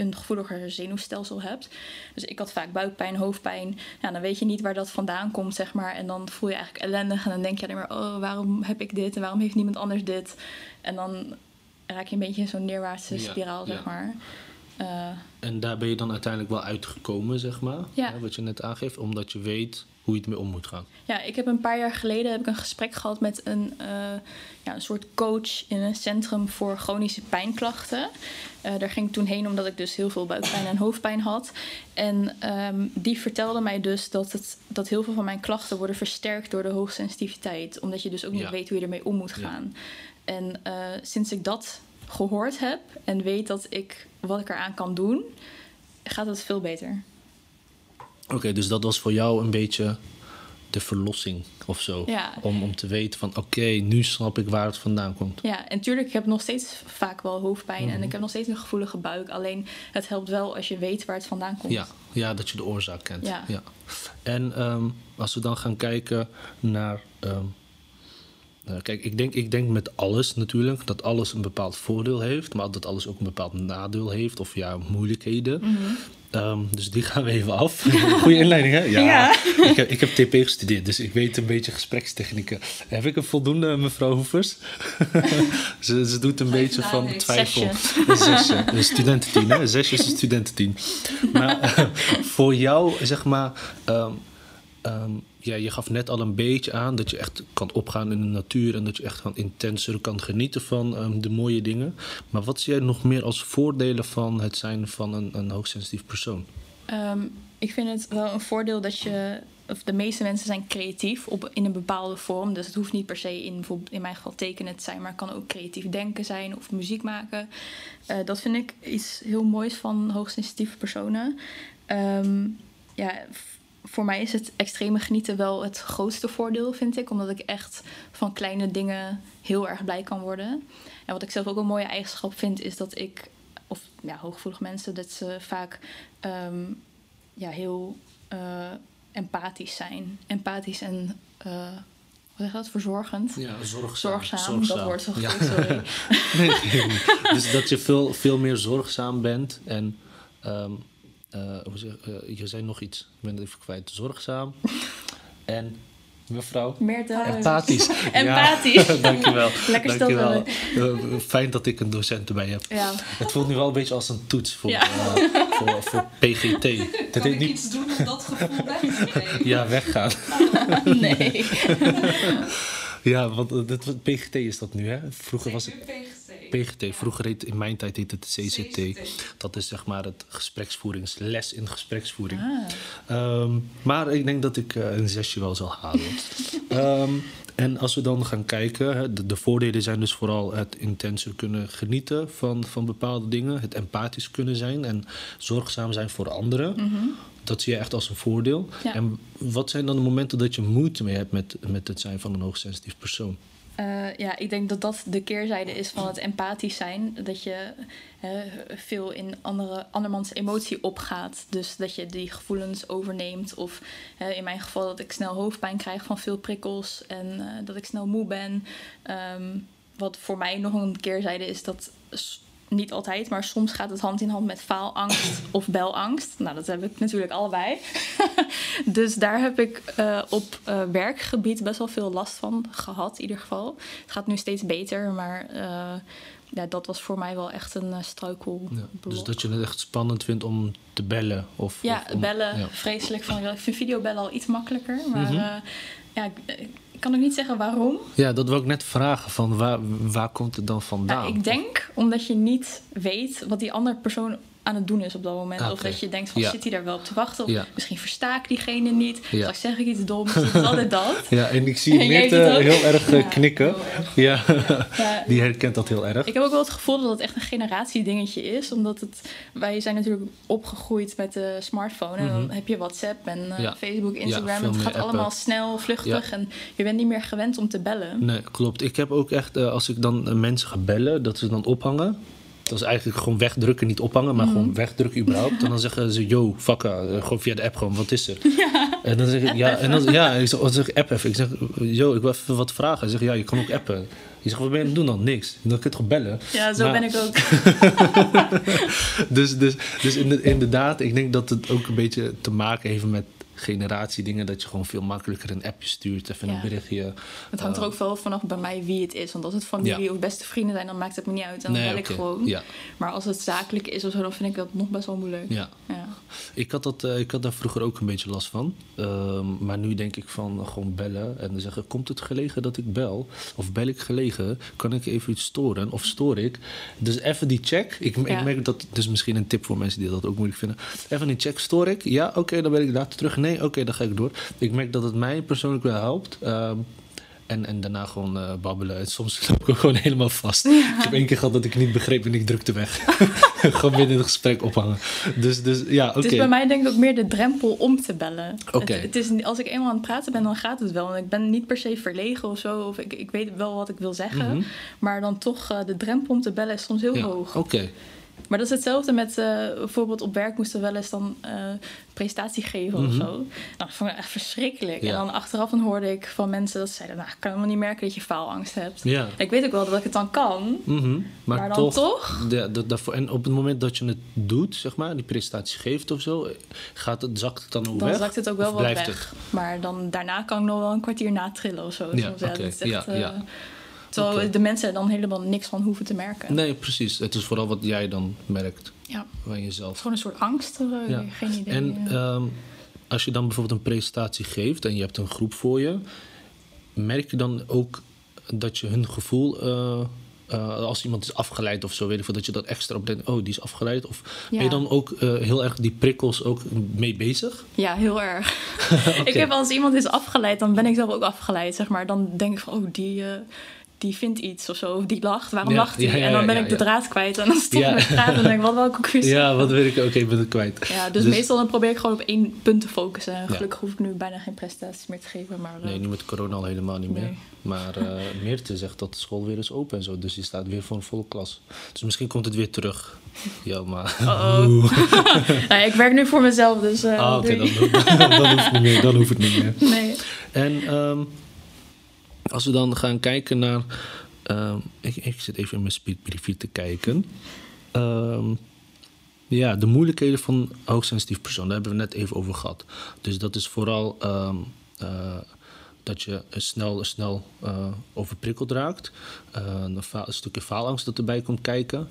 een gevoeliger zenuwstelsel hebt. Dus ik had vaak buikpijn, hoofdpijn. Ja, dan weet je niet waar dat vandaan komt, zeg maar. En dan voel je eigenlijk ellendig en dan denk je alleen maar, oh, waarom heb ik dit en waarom heeft niemand anders dit? En dan raak je een beetje in zo'n neerwaartse Ja, spiraal, zeg ja. maar. Eh, en daar ben je dan uiteindelijk wel uitgekomen, zeg maar. Ja. Hè, wat je net aangeeft, omdat je weet hoe je het mee om moet gaan. Ja, ik heb een paar jaar geleden heb ik een gesprek gehad met een, eh, ja, een soort coach in een centrum voor chronische pijnklachten. Eh, daar ging ik toen heen omdat ik dus heel veel buikpijn en hoofdpijn had. En ehm, die vertelde mij dus dat, het, dat heel veel van mijn klachten worden versterkt door de hoogsensitiviteit. Omdat je dus ook niet Ja. weet hoe je ermee om moet Ja. gaan. En eh, sinds ik dat gehoord heb en weet dat ik wat ik eraan kan doen, gaat het veel beter. Oké, dus dat was voor jou een beetje de verlossing of zo. Ja. Om, om te weten van oké, nu snap ik waar het vandaan komt. Ja, en tuurlijk, ik heb nog steeds vaak wel hoofdpijn Mhm. en ik heb nog steeds een gevoelige buik. Alleen het helpt wel als je weet waar het vandaan komt. Ja, ja, dat je de oorzaak kent. Ja. En ehm, als we dan gaan kijken naar. ehm, eh, kijk, ik denk, ik denk met alles natuurlijk dat alles een bepaald voordeel heeft, maar dat alles ook een bepaald nadeel heeft of ja, moeilijkheden. Mhm. Ehm, dus die gaan we even af. Goeie inleiding, hè? Ja. Ja. Ik, heb, ik heb TP gestudeerd, dus ik weet een beetje gesprekstechnieken. Heb ik een voldoende, mevrouw Hoevers? ze, ze doet een beetje van nee, twijfel. zesje. Een zesje. Een studententeam, hè? Een zesje is een studententeam. Maar eh, voor jou, zeg maar... ehm, ehm, ja, je gaf net al een beetje aan dat je echt kan opgaan in de natuur... en dat je echt gewoon intenser kan genieten van ehm, de mooie dingen. Maar wat zie jij nog meer als voordelen van het zijn van een, een hoogsensitief persoon? Ehm, ik vind het wel een voordeel dat je, of de meeste mensen zijn creatief op, in een bepaalde vorm. Dus het hoeft niet per se in, in mijn geval tekenen te zijn, maar het kan ook creatief denken zijn of muziek maken. Eh, dat vind ik iets heel moois van hoogsensitieve personen. Ja, voor mij is het extreme genieten wel het grootste voordeel, vind ik. Omdat ik echt van kleine dingen heel erg blij kan worden. En wat ik zelf ook een mooie eigenschap vind, is dat ik, of ja, hooggevoelige mensen, dat ze vaak ehm, ja, heel eh, empathisch zijn. Empathisch en, eh, wat zeg dat, verzorgend. Ja, zorgzaam. Zorgzaam, dat wordt zo goed, Ja. sorry. Nee, dus dat je veel, veel meer zorgzaam bent en... ehm, eh, eh, je zei nog iets, ik ben het even kwijt. Zorgzaam en mevrouw... Te Empathisch. Empathisch. Ja, dankjewel. Lekker dankjewel. Eh, fijn dat ik een docent erbij heb. Ja, Het voelt nu wel een beetje als een toets voor, Ja. voor, voor PGT. Dat Kan ik niet... iets doen om dat gevoel weg te? Ja, weggaan. nee. Ja, want dat, PGT is dat nu, hè? Vroeger was het PGT. PGT. Vroeger heet, in mijn tijd heette het CCT. Dat is zeg maar het gespreksvoeringsles in gespreksvoering. Ah. Ehm, maar ik denk dat ik eh, een zesje wel zal halen. Ehm, en als we dan gaan kijken, hè, de, de voordelen zijn dus vooral het intenser kunnen genieten van, van bepaalde dingen, het empathisch kunnen zijn en zorgzaam zijn voor anderen. Dat zie je echt als een voordeel. Ja. En wat zijn dan de momenten dat je moeite mee hebt met, met het zijn van een hoogsensitief persoon? Eh, ja, ik denk dat dat de keerzijde is van het empathisch zijn. Dat je veel in andere, andermans emotie opgaat. Dus dat je die gevoelens overneemt. Of in mijn geval dat ik snel hoofdpijn krijg van veel prikkels. En eh, dat ik snel moe ben. Ehm, wat voor mij nog een keerzijde is dat... Niet altijd, maar soms gaat het hand in hand met faalangst of belangst. Nou, dat heb ik natuurlijk allebei. dus daar heb ik eh, op eh, werkgebied best wel veel last van gehad, in ieder geval. Het gaat nu steeds beter, maar eh, ja, dat was voor mij wel echt een struikelblok. Ja, dus dat je het echt spannend vindt om te bellen? Of, Ja, of om- bellen, ja. vreselijk. Van, ik vind videobellen al iets makkelijker, maar Mhm. ja, ik kan ook niet zeggen waarom. Ja, dat wil ik net vragen. Van waar, waar komt het dan vandaan? Ja, ik denk omdat je niet weet wat die andere persoon aan het doen is op dat moment. Ah, Of dat je denkt van Ja. zit hij daar wel op te wachten? Of Ja. misschien versta ik diegene niet. Ja. Straks zeg ik iets doms. Altijd dat. Ja, en ik zie Meerte ook? heel erg eh, knikken. heel erg. Ja, die herkent dat heel erg. Ik heb ook wel het gevoel dat het echt een generatiedingetje is. Omdat het, wij zijn natuurlijk opgegroeid met de smartphone. En dan Mhm. heb je WhatsApp en eh, Ja. Facebook, Instagram. het gaat appen. allemaal snel, vluchtig. En je bent niet meer gewend om te bellen. Nee, klopt. Ik heb ook echt, eh, als ik dan eh, mensen ga bellen, dat ze dan ophangen. Dat is eigenlijk gewoon wegdrukken, niet ophangen, maar Mhm. gewoon wegdrukken überhaupt. En dan zeggen ze, yo, fakka, eh, gewoon via de app gewoon, wat is er? En dan zeg ik, ja, en dan, ja, ik zeg, app even. Ik zeg, yo, ik wil even wat vragen. Hij zegt, ja, je kan ook appen. Je zegt, wat ben je aan het doen dan? Niks. Dan kun je toch bellen? Ja, zo Maar- ben ik ook. dus dus, dus inde- inderdaad, ik denk dat het ook een beetje te maken heeft met generatiedingen. Dat je gewoon veel makkelijker een appje stuurt, even Ja. een berichtje. Het hangt er ook wel vanaf bij mij wie het is. Want als het familie Ja. of beste vrienden zijn, dan maakt het me niet uit. Dan Nee, bel ik gewoon. Ja, Maar als het zakelijk is of zo, dan vind ik dat nog best wel moeilijk. ja. Ja. Ik had, dat, eh, ik had daar vroeger ook een beetje last van. Ehm, maar nu denk ik van eh, gewoon bellen en dan zeggen: Komt het gelegen dat ik bel? Of bel ik gelegen? Kan ik even iets storen? Of stoor ik? Dus even die check. Ik, ik merk dat, dus misschien een tip voor mensen die dat ook moeilijk vinden. Even die check: stoor ik? Ja, oké, dan ben ik later terug. Nee, oké, dan ga ik door. Ik merk dat het mij persoonlijk wel helpt. Ehm, en, en daarna gewoon eh, babbelen. En soms loop ik ook gewoon helemaal vast. Ik heb één keer gehad dat ik niet begreep en ik drukte weg. gewoon midden in het gesprek ophangen. Dus, dus ja, oké. Het is bij mij denk ik ook meer de drempel om te bellen. Oké. Het, het is, als ik eenmaal aan het praten ben, dan gaat het wel. En ik ben niet per se verlegen of zo. Of ik, ik weet wel wat ik wil zeggen. Mhm. Maar dan toch, eh, de drempel om te bellen is soms heel Ja, hoog. Oké. Maar dat is hetzelfde met eh, bijvoorbeeld op werk moesten we wel eens dan eh, presentatie geven of Mhm. zo. Nou, dat vond ik echt verschrikkelijk. Ja. En dan achteraf dan hoorde ik van mensen dat ze zeiden, nou, ik kan helemaal niet merken dat je faalangst hebt. Ja. Ik weet ook wel dat ik het dan kan, Mhm. Maar, maar, dan toch. de- en op het moment dat je het doet, zeg maar, die presentatie geeft of zo, gaat het, zakt het dan ook dan weg? zakt het ook wel wat weg. het? Maar dan daarna kan ik nog wel een kwartier natrillen of zo. Ja, echt, eh, ja. Terwijl de mensen er dan helemaal niks van hoeven te merken. Nee, precies. Het is vooral wat jij dan merkt Ja, van jezelf. gewoon een soort angst. eh, Ja. Geen idee. En eh. ehm, als je dan bijvoorbeeld een presentatie geeft en je hebt een groep voor je, merk je dan ook dat je hun gevoel, eh, eh, als iemand is afgeleid of zo, weet ik veel, dat je dat extra op denkt, oh, die is afgeleid? Of ben je dan ook heel erg die prikkels ook mee bezig? Ja, heel erg. Ik heb als iemand is afgeleid, dan ben ik zelf ook afgeleid, zeg maar. Dan denk ik van, oh, die, die vindt iets of zo. Of die lacht, waarom Ja, lacht hij? ja, ja, en dan ben ik de draad kwijt. En dan stop ik met praten en denk ik, wat welke conclusie? Ja, wat weet ik, oké, ik ben het kwijt. Ja, dus, Dus- meestal dan probeer ik gewoon op één punt te focussen. En. Gelukkig hoef ik nu bijna geen presentaties meer te geven. Maar, eh, Nee, nu met corona al helemaal niet meer. Maar eh Meerte zegt dat de school weer is open en zo. Dus die staat weer voor een volle klas. Dus misschien komt het weer terug. Ja, maar... Nou, ik werk nu voor mezelf, dus... eh, ah, oké, doei. dan, dan, hoeft het niet meer. Dan hoeft het niet meer. Nee. En ehm, als we dan gaan kijken naar... ehm, ik, ik zit even in mijn speedbriefje te kijken. Ehm, ja, de moeilijkheden van hoogsensitief persoon. Daar hebben we net even over gehad. Dus dat is vooral ehm, eh, dat je snel, snel eh, overprikkeld raakt. Eh, een, een stukje faalangst dat erbij komt kijken.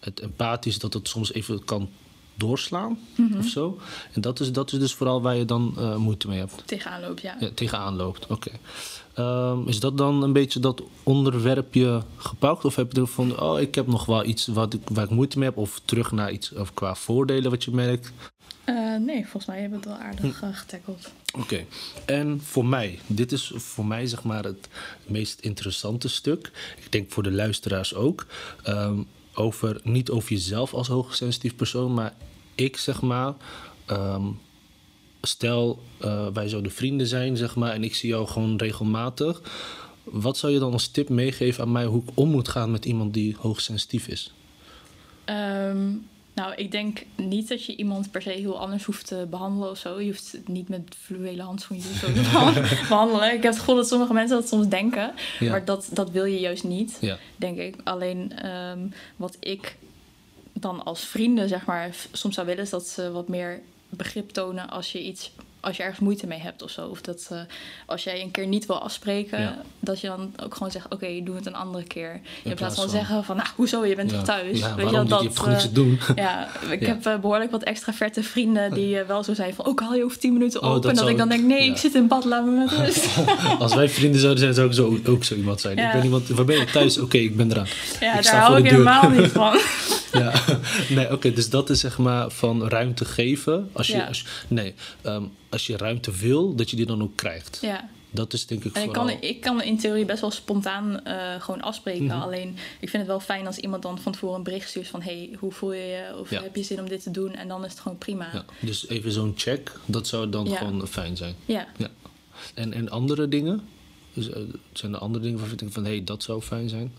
Het empathisch dat het soms even kan doorslaan of zo. En dat is, dat is dus vooral waar je dan eh, moeite mee hebt. Tegenaan loop, ja. Ja, tegenaan loopt, oké. Ehm, is dat dan een beetje dat onderwerpje gepakt? Of heb je ervan, oh, ik heb nog wel iets wat ik, waar ik moeite mee heb? Of terug naar iets of qua voordelen wat je merkt? Eh, nee, volgens mij hebben we het wel aardig eh, getackeld. Oké. En voor mij, dit is voor mij zeg maar het meest interessante stuk. Ik denk voor de luisteraars ook. Ehm, over, niet over jezelf als hoogsensitief persoon, maar ik zeg maar. ehm, stel, eh, wij zouden vrienden zijn, zeg maar, en ik zie jou gewoon regelmatig. Wat zou je dan als tip meegeven aan mij hoe ik om moet gaan met iemand die hoogsensitief is? Ehm, nou, ik denk niet dat je iemand per se heel anders hoeft te behandelen of zo. Je hoeft het niet met fluwelen handschoentjes of zo te behandelen. Ik heb het gevoel dat sommige mensen dat soms denken. Ja. Maar dat, dat wil je juist niet, Ja, denk ik. Alleen ehm, wat ik dan als vrienden, zeg maar, soms zou willen... is dat ze wat meer begrip tonen als je iets... Als je ergens moeite mee hebt of zo. Of dat eh, als jij een keer niet wil afspreken, Ja. dat je dan ook gewoon zegt: Oké, doe het een andere keer. In, plaats van zeggen: van, Nou, hoezo, je bent ja. toch thuis? Ja, Weet je, niet? Je hebt niks te doen? ja, ik heb eh, behoorlijk wat extraverte vrienden die eh, wel zo zijn van... ook haal je over 10 minuten Oh, open. dat en dat ik dan denk, nee, ik zit in bad, laat me met rust. Als wij vrienden zouden zijn, zou ik zo, ook zo iemand zijn. Ik ben iemand, waar ben je thuis? Oké, ik ben eraan. ja, Ik daar hou ik helemaal niet van. Ja, nee, oké, dus dat is zeg maar van ruimte geven. Als je, Ja. als, nee, ehm, als je ruimte wil, dat je die dan ook krijgt. Ja, Dat is denk ik en ik vooral... kan, ik kan in theorie best wel spontaan eh, gewoon afspreken. Mhm. Alleen, ik vind het wel fijn als iemand dan van tevoren een bericht stuurt van... hey, hoe voel je je? Of Ja. heb je zin om dit te doen? En dan is het gewoon prima. Ja, dus even zo'n check, dat zou dan Ja. gewoon fijn zijn. Ja. En, en andere dingen? Dus, eh, zijn er andere dingen waarvan je denkt van, hé, hey, dat zou fijn zijn?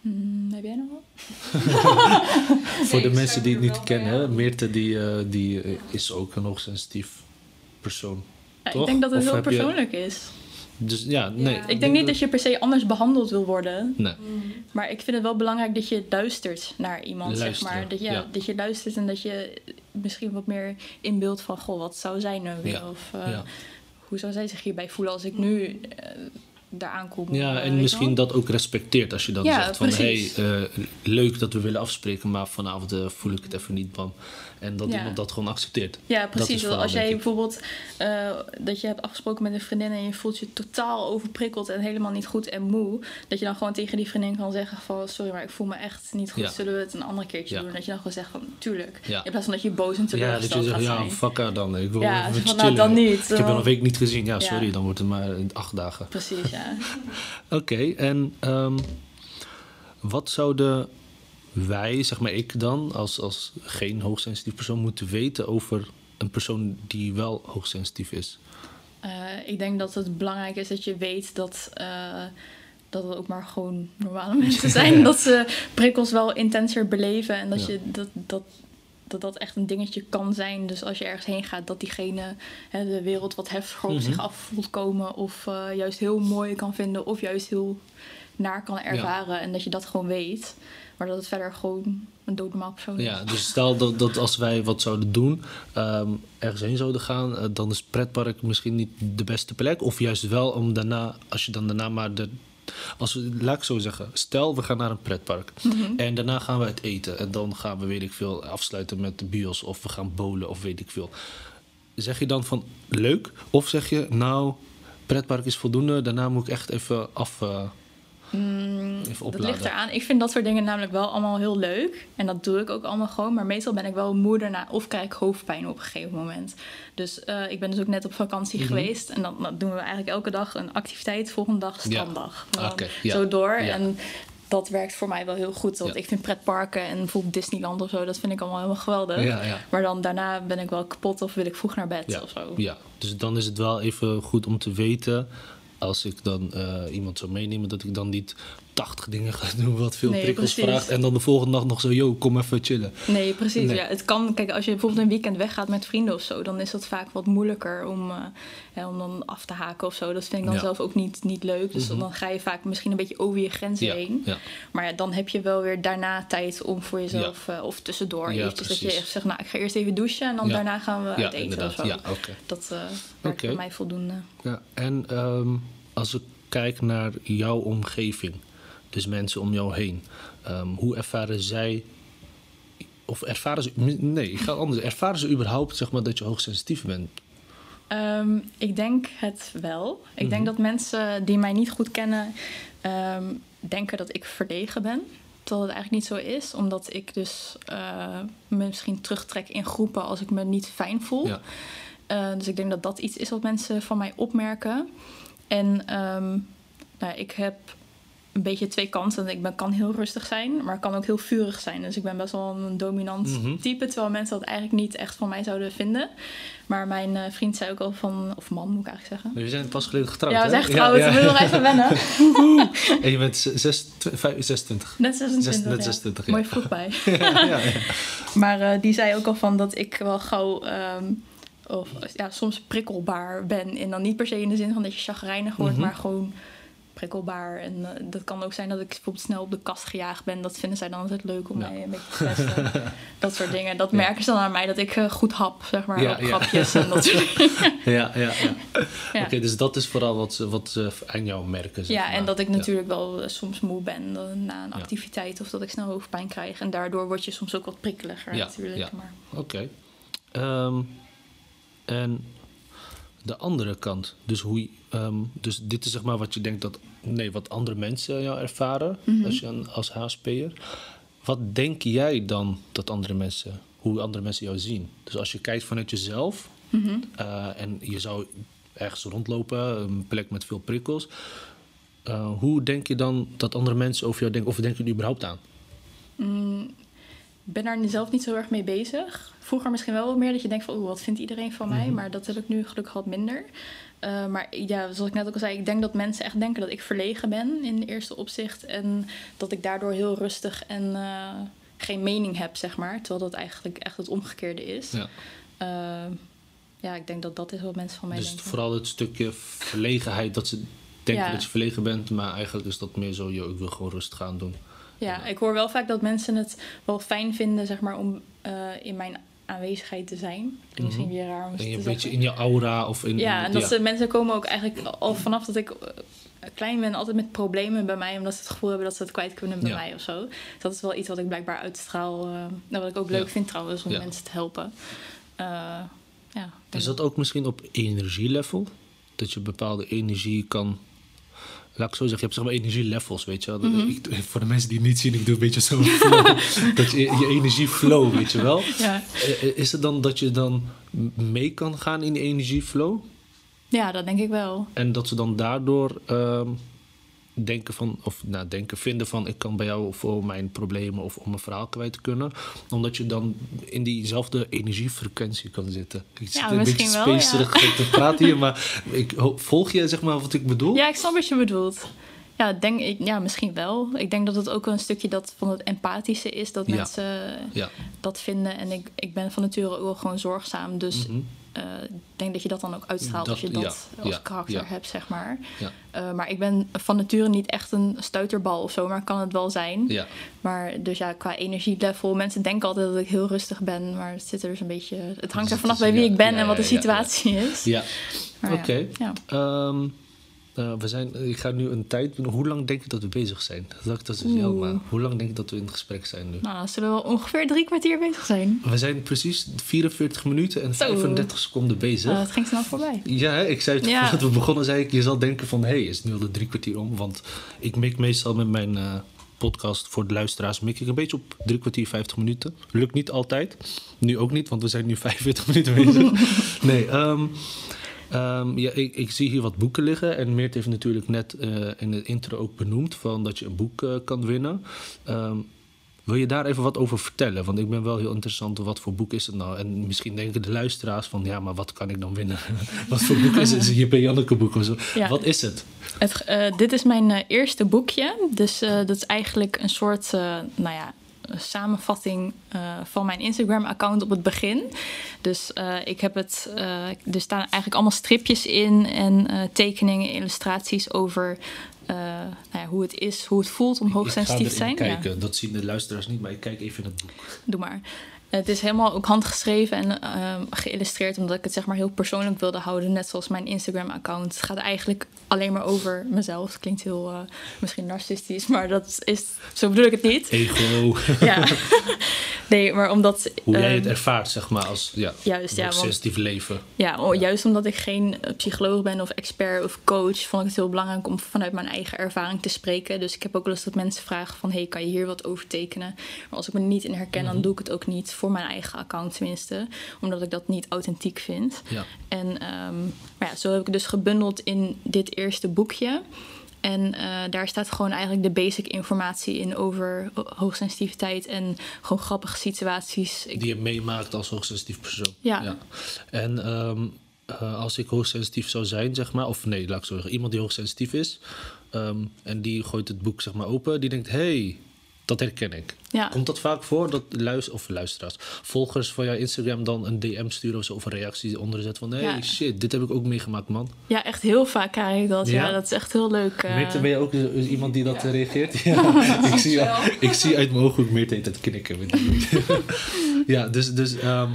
Hmm, heb jij nog wat? Voor de mensen die het niet kennen. Meerte die, eh, die eh, is ook een hoogsensitief persoon. Ja, Toch? ik denk dat het Of heel heb je- persoonlijk is. Dus ja, nee. Ja. Ik denk niet dat je per se anders behandeld wil worden. Nee. Maar ik vind het wel belangrijk dat je luistert naar iemand, zeg maar. Dat je, ja. dat je luistert en dat je misschien wat meer inbeeldt van... Goh, wat zou zij nou willen? Ja, Of eh, ja. hoe zou zij zich hierbij voelen als ik nu Ja, eh, en misschien dat ook respecteert als je dan Ja, zegt van... hé, hey, eh, leuk dat we willen afspreken, maar vanavond eh, voel ik het even niet, bam. En dat Ja. iemand dat gewoon accepteert. Ja, precies. vooral, als jij bijvoorbeeld eh, dat je hebt afgesproken met een vriendin en je voelt je totaal overprikkeld en helemaal niet goed en moe, dat je dan gewoon tegen die vriendin kan zeggen van sorry, maar ik voel me echt niet goed. Ja. Zullen we het een andere keertje doen? Dat je dan gewoon zegt van tuurlijk. In plaats van dat je boos en Ja, dat je zegt, ja, fuck haar dan. Ik wil Ja, even van, nou, dan niet. Ik heb je al een week niet gezien. Ja, sorry, dan wordt het maar in acht dagen. Precies, ja. Oké, en ehm, wat zouden wij, zeg maar ik dan, als, als geen hoogsensitief persoon, moeten weten over een persoon die wel hoogsensitief is? Eh, ik denk dat het belangrijk is dat je weet dat, eh, dat het ook maar gewoon normale mensen zijn. dat ze prikkels wel intenser beleven en dat, Ja. je, dat, dat, dat dat echt een dingetje kan zijn. Dus als je ergens heen gaat, dat diegene hè, de wereld wat heftiger op Mhm. zich af voelt komen. Of eh, juist heel mooi kan vinden, of juist heel naar kan ervaren. En dat je dat gewoon weet. Maar dat het verder gewoon een doodnormaal persoon is. Ja, dus stel dat, dat als wij wat zouden doen, ehm, ergens heen zouden gaan, eh, dan is pretpark misschien niet de beste plek. Of juist wel om daarna, als je dan daarna maar de. Als we, laat ik zo zeggen, stel we gaan naar een pretpark en daarna gaan we het eten en dan gaan we, weet ik veel, afsluiten met de bios of we gaan bowlen of weet ik veel. Zeg je dan van leuk of zeg je nou, pretpark is voldoende, daarna moet ik echt even af. eh, Mm, dat ligt eraan. Ik vind dat soort dingen namelijk wel allemaal heel leuk. En dat doe ik ook allemaal gewoon. Maar meestal ben ik wel moe daarna of krijg ik hoofdpijn op een gegeven moment. Dus eh, ik ben dus ook net op vakantie Mhm. geweest. En dan, dan doen we eigenlijk elke dag een activiteit. Volgende dag stranddag. Ja. Zo door. En dat werkt voor mij wel heel goed. Want Ja. ik vind pretparken en bijvoorbeeld Disneyland of zo... dat vind ik allemaal helemaal geweldig. ja, ja. Maar dan daarna ben ik wel kapot of wil ik vroeg naar bed of zo. ja, dus dan is het wel even goed om te weten. Als ik dan eh, iemand zou meenemen, dat ik dan niet 80 dingen ga doen wat veel Nee, prikkels precies. vraagt. En dan de volgende dag nog zo, yo, kom even chillen. Nee, precies. Nee. Ja, het kan, kijk, als je bijvoorbeeld een weekend weggaat met vrienden of zo, dan is dat vaak wat moeilijker om, eh, hè, om dan af te haken of zo. Dat vind ik dan Ja. zelf ook niet, niet leuk. Dus Mhm. dan ga je vaak misschien een beetje over je grenzen Ja, heen. Maar ja, dan heb je wel weer daarna tijd om voor jezelf, eh, of tussendoor, Ja, eventjes dat je precies. echt zegt, nou, ik ga eerst even douchen en dan daarna gaan we uit eten of zo. Dat eh werkt voor mij voldoende. Ja, en ehm, als ik kijk naar jouw omgeving, dus mensen om jou heen, ehm, hoe ervaren zij, of ervaren ze, nee, ik ga anders, ervaren ze überhaupt zeg maar, dat je hoogsensitief bent? Ehm, ik denk het wel. Ik Mhm. denk dat mensen die mij niet goed kennen denken dat ik verlegen ben. Terwijl het eigenlijk niet zo is. Omdat ik dus eh, me misschien terugtrek in groepen als ik me niet fijn voel. Ja. Eh, dus ik denk dat dat iets is wat mensen van mij opmerken. En ehm, nou, ik heb een beetje twee kanten. Ik ben, kan heel rustig zijn, maar kan ook heel vurig zijn. Dus ik ben best wel een dominant Mhm. type. Terwijl mensen dat eigenlijk niet echt van mij zouden vinden. Maar mijn eh, vriend zei ook al van... Of man, moet ik eigenlijk zeggen. We zijn pas geleden getrouwd, ja, is echt trouwens. ja. We willen nog even wennen. En je bent zes, tw- vijf- 26. Net 26, Zes- net ja. 26, ja. Mooi vroeg bij. Maar eh, die zei ook al van dat ik wel gauw... ehm, of ja, soms prikkelbaar ben. En dan niet per se in de zin van dat je chagrijnig wordt, Mhm. maar gewoon prikkelbaar. En eh, dat kan ook zijn dat ik bijvoorbeeld snel op de kast gejaagd ben. Dat vinden zij dan altijd leuk om Ja. mij een beetje te testen. dat soort dingen. Dat Ja. merken ze dan aan mij, dat ik eh, goed hap, zeg maar, Ja, grapjes en dat soort dingen. ja, ja. Oké, dus dat is vooral wat ze, wat ze aan jou merken. zeg Ja, maar. en dat ik natuurlijk wel eh, soms moe ben na een activiteit of dat ik snel hoofdpijn krijg. En daardoor word je soms ook wat prikkeliger Ja, natuurlijk. ja. Maar, Oké. Ehm, en de andere kant, dus hoe, je- ehm, dus dit is zeg maar wat je denkt dat, nee, wat andere mensen jou ervaren Mhm. als, je, als HSP'er. Wat denk jij dan dat andere mensen, hoe andere mensen jou zien? Dus als je kijkt vanuit jezelf Mhm. eh, en je zou ergens rondlopen, een plek met veel prikkels. eh, hoe denk je dan dat andere mensen over jou denken, of denken jullie überhaupt aan? Mm, ben daar zelf niet zo erg mee bezig. Vroeger misschien wel meer dat je denkt van, oeh, wat vindt iedereen van mij? Mhm. Maar dat heb ik nu gelukkig wat minder. Eh, maar ja, zoals ik net ook al zei, ik denk dat mensen echt denken dat ik verlegen ben in de eerste opzicht. En dat ik daardoor heel rustig en eh, geen mening heb, zeg maar. Terwijl dat eigenlijk echt het omgekeerde is. Ja. Eh, ja, ik denk dat dat is wat mensen van mij Dus denken. vooral het stukje verlegenheid, dat ze denken Ja. dat je verlegen bent, maar eigenlijk is dat meer zo, yo, ik wil gewoon rustig gaan doen. Ja, ik hoor wel vaak dat mensen het wel fijn vinden, zeg maar, om eh, in mijn aanwezigheid te zijn. Klinkt misschien Mhm. weer raar om te een zeggen. beetje in je aura of in... Ja, en dat Ze, mensen komen ook eigenlijk al vanaf dat ik eh, klein ben altijd met problemen bij mij, omdat ze het gevoel hebben dat ze het kwijt kunnen bij Ja. mij of zo. Dus dat is wel iets wat ik blijkbaar uitstraal. nou, wat ik ook leuk Ja. vind trouwens, om Ja. mensen te helpen. Is dat ook misschien op energielevel? Dat je bepaalde energie kan... Laat ik zo zeggen, je hebt zeg maar energielevels, weet je wel. Mhm. ik, voor de mensen die het niet zien, ik doe een beetje flow. dat je, je energieflow, weet je wel. Ja. Eh, Is het dan dat je dan mee kan gaan in die energieflow? ja, dat denk ik wel. En dat ze dan daardoor ehm, denken van, of nou, denken, vinden van ik kan bij jou voor mijn problemen of om een verhaal kwijt te kunnen. Omdat je dan in diezelfde energiefrequentie kan zitten. Ik zit een beetje wel, ja. spacerig te praten hier, maar ik, volg je zeg maar wat ik bedoel? Ja, ik snap wat je bedoelt. Ja, denk ik, ja, misschien wel. Ik denk dat het ook een stukje dat van het empathische is, dat Ja. mensen Ja. dat vinden. En ik, ik ben van nature ook wel gewoon zorgzaam. Dus Mhm. Ik denk dat je dat dan ook uitstraalt Dat- als je dat ja, als ja, karakter ja. hebt, zeg maar. Ja. Eh, maar ik ben van nature niet echt een stuiterbal of zo, maar kan het wel zijn. Ja. Maar dus ja, qua energielevel, mensen denken altijd dat ik heel rustig ben, maar het zit er dus een beetje. Het hangt er vanaf bij wie ik ben en wat de situatie is. Ja. Oké. Ehm, eh, we zijn, ik ga nu een tijd. Hoe lang denk je dat we bezig zijn? Dat, dat is dus jou, maar hoe lang denk je dat we in gesprek zijn nu? Nou, zullen we ongeveer drie kwartier bezig zijn. We zijn precies 44 minuten en Zo. 35 seconden bezig. Eh, het ging snel voorbij. Ja, ik zei het Ja. voordat we begonnen, zei ik, je zal denken van, hé, hey, is het nu al de drie kwartier om? Want ik mik meestal met mijn eh, podcast voor de luisteraars, mik ik een beetje op drie kwartier, 50 minuten. Lukt niet altijd. Nu ook niet, want we zijn nu 45 minuten bezig. nee, ehm, ehm, ja, ik, ik zie hier wat boeken liggen. En Meert heeft natuurlijk net eh, in de intro ook benoemd van dat je een boek eh, kan winnen. Ehm, wil je daar even wat over vertellen? Want ik ben wel heel interessant. Wat voor boek is het nou? En misschien denken de luisteraars van... ja, maar wat kan ik dan winnen? wat voor boek is het? Is het je Janneke boek of zo? Ja. Wat is het? Het, eh, dit is mijn eerste boekje. Dus dat is eigenlijk een soort, nou ja, samenvatting eh, van mijn Instagram-account op het begin. Dus eh, ik heb het, eh, er staan eigenlijk allemaal stripjes in en tekeningen, illustraties over nou ja, hoe het is, hoe het voelt om hoogsensitief te zijn. Ja. kijken. Dat zien de luisteraars niet, maar ik kijk even in het boek. Doe maar. Het is helemaal ook handgeschreven en ehm, geïllustreerd, omdat ik het zeg maar heel persoonlijk wilde houden. Net zoals mijn Instagram-account. Het gaat eigenlijk alleen maar over mezelf. Het klinkt heel eh, misschien narcistisch, maar dat is, zo bedoel ik het niet. Ego. Ja. nee, maar omdat. Hoe jij ehm, het ervaart, zeg maar, als ja, Juist, ja, want- sensitief leven. Ja, juist omdat ik geen eh, psycholoog ben of expert of coach, vond ik het heel belangrijk om vanuit mijn eigen ervaring te spreken. Dus ik heb ook wel eens dat mensen vragen van, hey, kan je hier wat over tekenen? Maar als ik me niet in herken, Mhm. dan doe ik het ook niet, voor mijn eigen account tenminste, omdat ik dat niet authentiek vind. Ja. En ehm, maar ja, zo heb ik dus gebundeld in dit eerste boekje. En eh, daar staat gewoon eigenlijk de basic informatie in over ho- hoogsensitiviteit en gewoon grappige situaties. Die je meemaakt als hoogsensitief persoon. Ja. En ehm, eh, als ik hoogsensitief zou zijn, zeg maar, of nee, laat ik zo zeggen, iemand die hoogsensitief is, ehm, en die gooit het boek zeg maar open, die denkt, hey, dat herken ik. ja. Komt dat vaak voor dat luister of luisteraars, volgers van jouw Instagram dan een DM sturen of zo, of een reactie onder zetten van, hey, Ja. shit, dit heb ik ook meegemaakt, man. Ja, echt heel vaak krijg ik dat. Ja, Ja? dat is echt heel leuk. eh. Meerte, ben je ook iemand die dat eh, reageert? Ja, ik, zie, ik zie uit mijn ogen ook Meerte heet het knikken. met die- ja, dus, dus ehm,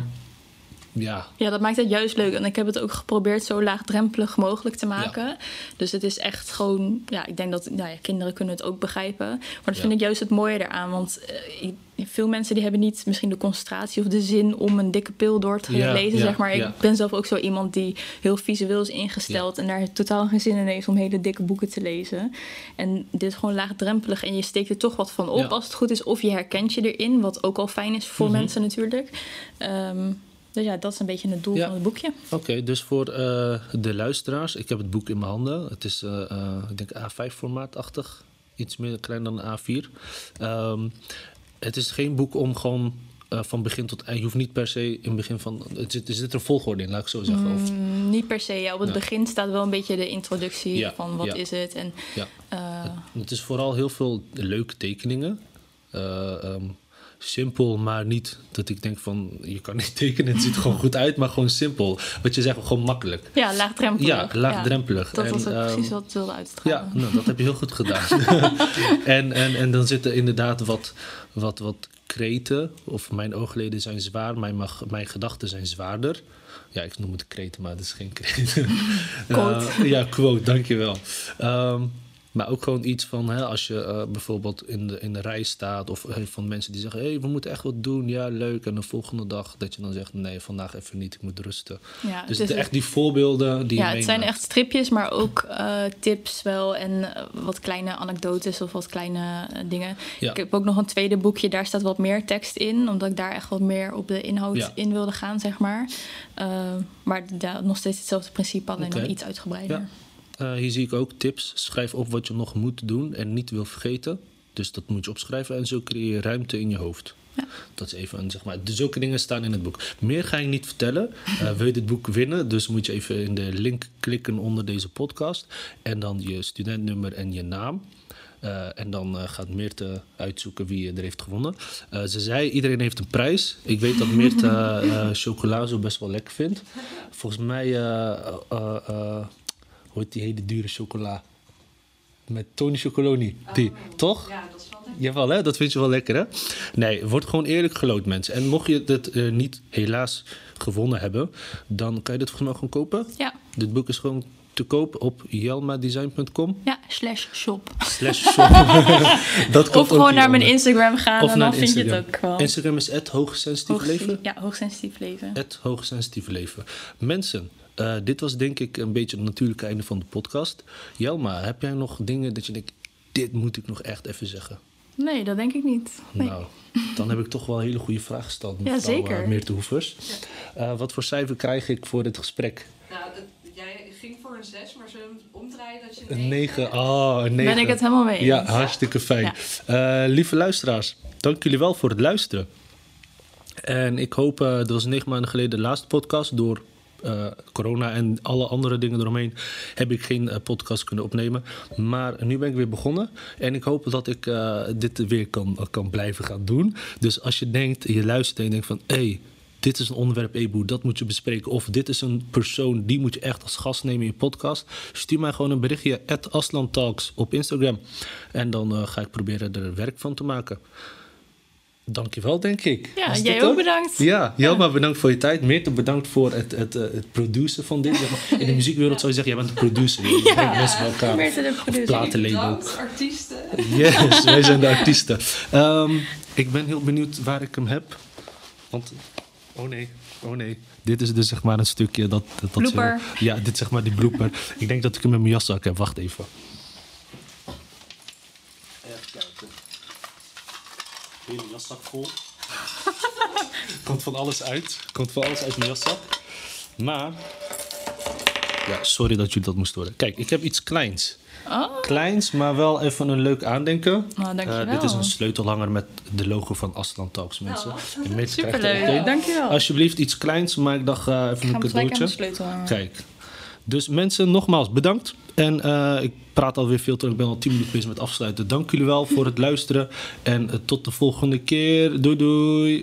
ja, Ja, dat maakt het juist leuk. En ik heb het ook geprobeerd zo laagdrempelig mogelijk te maken. Dus het is echt gewoon... Ja, ik denk dat nou ja, kinderen kunnen het ook begrijpen. Maar dat Ja. vind ik juist het mooie eraan. Want eh, veel mensen die hebben niet misschien de concentratie of de zin... om een dikke pil door te Ja, lezen, zeg maar. Ik ben zelf ook zo iemand die heel visueel is ingesteld... en daar totaal geen zin in heeft om hele dikke boeken te lezen. En dit is gewoon laagdrempelig en je steekt er toch wat van op als het goed is. Of je herkent je erin, wat ook al fijn is voor Mhm. mensen natuurlijk. Ehm, dus ja, dat is een beetje het doel Ja. van het boekje. Oké, dus voor eh, de luisteraars, ik heb het boek in mijn handen. Het is, eh, ik denk A5-formaatachtig, iets meer klein dan A4. Ehm, het is geen boek om gewoon van begin tot eind. Je hoeft niet per se in het begin van. Het zit, er zit een volgorde in, laat ik zo zeggen. Of, Mm, niet per se. Ja, op het Ja. begin staat wel een beetje de introductie Ja, van wat is het. En, eh, Het is vooral heel veel leuke tekeningen. Ehm, simpel, maar niet dat ik denk van je kan niet tekenen, het ziet er gewoon goed uit, maar gewoon simpel. Wat je zegt, gewoon makkelijk. ja, laagdrempelig. Ja, laagdrempelig. dat was En, ook ehm, precies wat ik wilde uitstralen. Ja, nou, dat heb je heel goed gedaan. en, en, en dan zitten inderdaad wat, wat, wat kreten. Of mijn oogleden zijn zwaar, mijn, mag- mijn gedachten zijn zwaarder. Ja, ik noem het kreten, maar het is geen kreet. Quote. Eh, ja, quote, dankjewel. Ehm maar ook gewoon iets van hè, als je eh, bijvoorbeeld in de, in de rij staat. Of eh, van mensen die zeggen: hé, hey, we moeten echt wat doen. Ja, leuk. En de volgende dag dat je dan zegt: nee, vandaag even niet, ik moet rusten. Ja, Dus het is echt die voorbeelden die ja, het zijn echt stripjes, maar ook eh, tips wel en wat kleine anekdotes of wat kleine dingen. Ja. Ik heb ook nog een tweede boekje, daar staat wat meer tekst in, omdat ik daar echt wat meer op de inhoud Ja. in wilde gaan, zeg maar. Maar ja, nog steeds hetzelfde principe, alleen Oké. nog iets uitgebreider. Eh, hier zie ik ook tips. Schrijf op wat je nog moet doen en niet wil vergeten. Dus dat moet je opschrijven en zo creëer je ruimte in je hoofd. Ja. Dat is even een, zeg maar. Dus zulke dingen staan in het boek. Meer ga ik niet vertellen. Eh, wil je dit boek winnen? Dus moet je even in de link klikken onder deze podcast. En dan je studentnummer en je naam. Eh, en dan gaat Meerte uitzoeken wie er heeft gewonnen. Ze zei, iedereen heeft een prijs. Ik weet dat Meerte chocola zo best wel lekker vindt. Volgens mij, heet die hele dure chocola? Met Tony Chocoloni. Die, toch? Ja, dat is wel lekker. Jawel, hè? dat vind je wel lekker, hè? Nee, wordt gewoon eerlijk geloot, mensen. En mocht je het eh, niet helaas gewonnen hebben, dan kan je dit volgens mij gewoon kopen. Ja, Dit boek is gewoon te koop op jelmadesign.com. ja slash shop. Slash shop. dat Of gewoon naar mijn. Instagram gaan Of en dan vind je het ook wel. Instagram is het hoogsensitief Hoogsensitief- leven. Ja, hoogsensitief leven. Het hoogsensitieve leven. Mensen, eh, dit was denk ik een beetje het natuurlijke einde van de podcast. Jelma, heb jij nog dingen dat je denkt, dit moet ik nog echt even zeggen? Nee, dat denk ik niet. Nee. Nou, dan heb ik toch wel een hele goede vraag gesteld. Ja, mevrouw, zeker. eh, Meerte Hoevers. Eh, wat voor cijfer krijg ik voor dit gesprek? Nou, jij ging voor een 6, maar zullen we omdraaien dat je Een 9. Oh, een 9. Ben ik het helemaal mee eens. Ja, hartstikke fijn. Eh, lieve luisteraars, dank jullie wel voor het luisteren. En ik hoop, dat was negen maanden geleden de laatste podcast. Door eh, corona en alle andere dingen eromheen heb ik geen eh, podcast kunnen opnemen. Maar nu ben ik weer begonnen. En ik hoop dat ik eh, dit weer kan, kan blijven gaan doen. Dus als je denkt, je luistert en je denkt van... Hey, dit is een onderwerp, Eboe, dat moet je bespreken. Of dit is een persoon, die moet je echt als gast nemen in je podcast. Stuur mij gewoon een berichtje, Aslantalks op Instagram. En dan ga ik proberen er werk van te maken. Dankjewel, denk ik. Ja, Was jij ook bedankt. Ja, Jelma, bedankt voor je tijd. Meerte, bedankt voor het, het, eh, het produceren van dit. In de muziekwereld zou je zeggen, jij bent de producer. Je brengt mensen bij elkaar. Meerte de producer. Platenlabel. Artiesten. Yes, wij zijn de artiesten. Ehm, ik ben heel benieuwd waar ik hem heb. Want, oh nee, oh nee. Dit is dus zeg maar een stukje dat... dat, ja, dit is zeg maar die blooper. ik denk dat ik hem in mijn jaszak heb. Wacht even. Even kijken. Hele jaszak vol. Komt van alles uit. Komt van alles uit mijn jaszak. Maar... Ja, sorry dat jullie dat moesten horen. Kijk, ik heb iets kleins. Oh, Kleins, maar wel even een leuk aandenken. Nou, dankjewel. Eh, dit is een sleutelhanger met de logo van Aslan Talks, mensen. En er ook superleuk. een. Dankjewel. Alsjeblieft iets kleins, maar ik dacht eh, even Ik ga een cadeautje. Kijk. Dus mensen, nogmaals bedankt. En eh, ik praat alweer veel te lang. Ik ben al 10 minuten bezig met afsluiten. Dank jullie wel voor het luisteren. En eh, tot de volgende keer. Doei doei.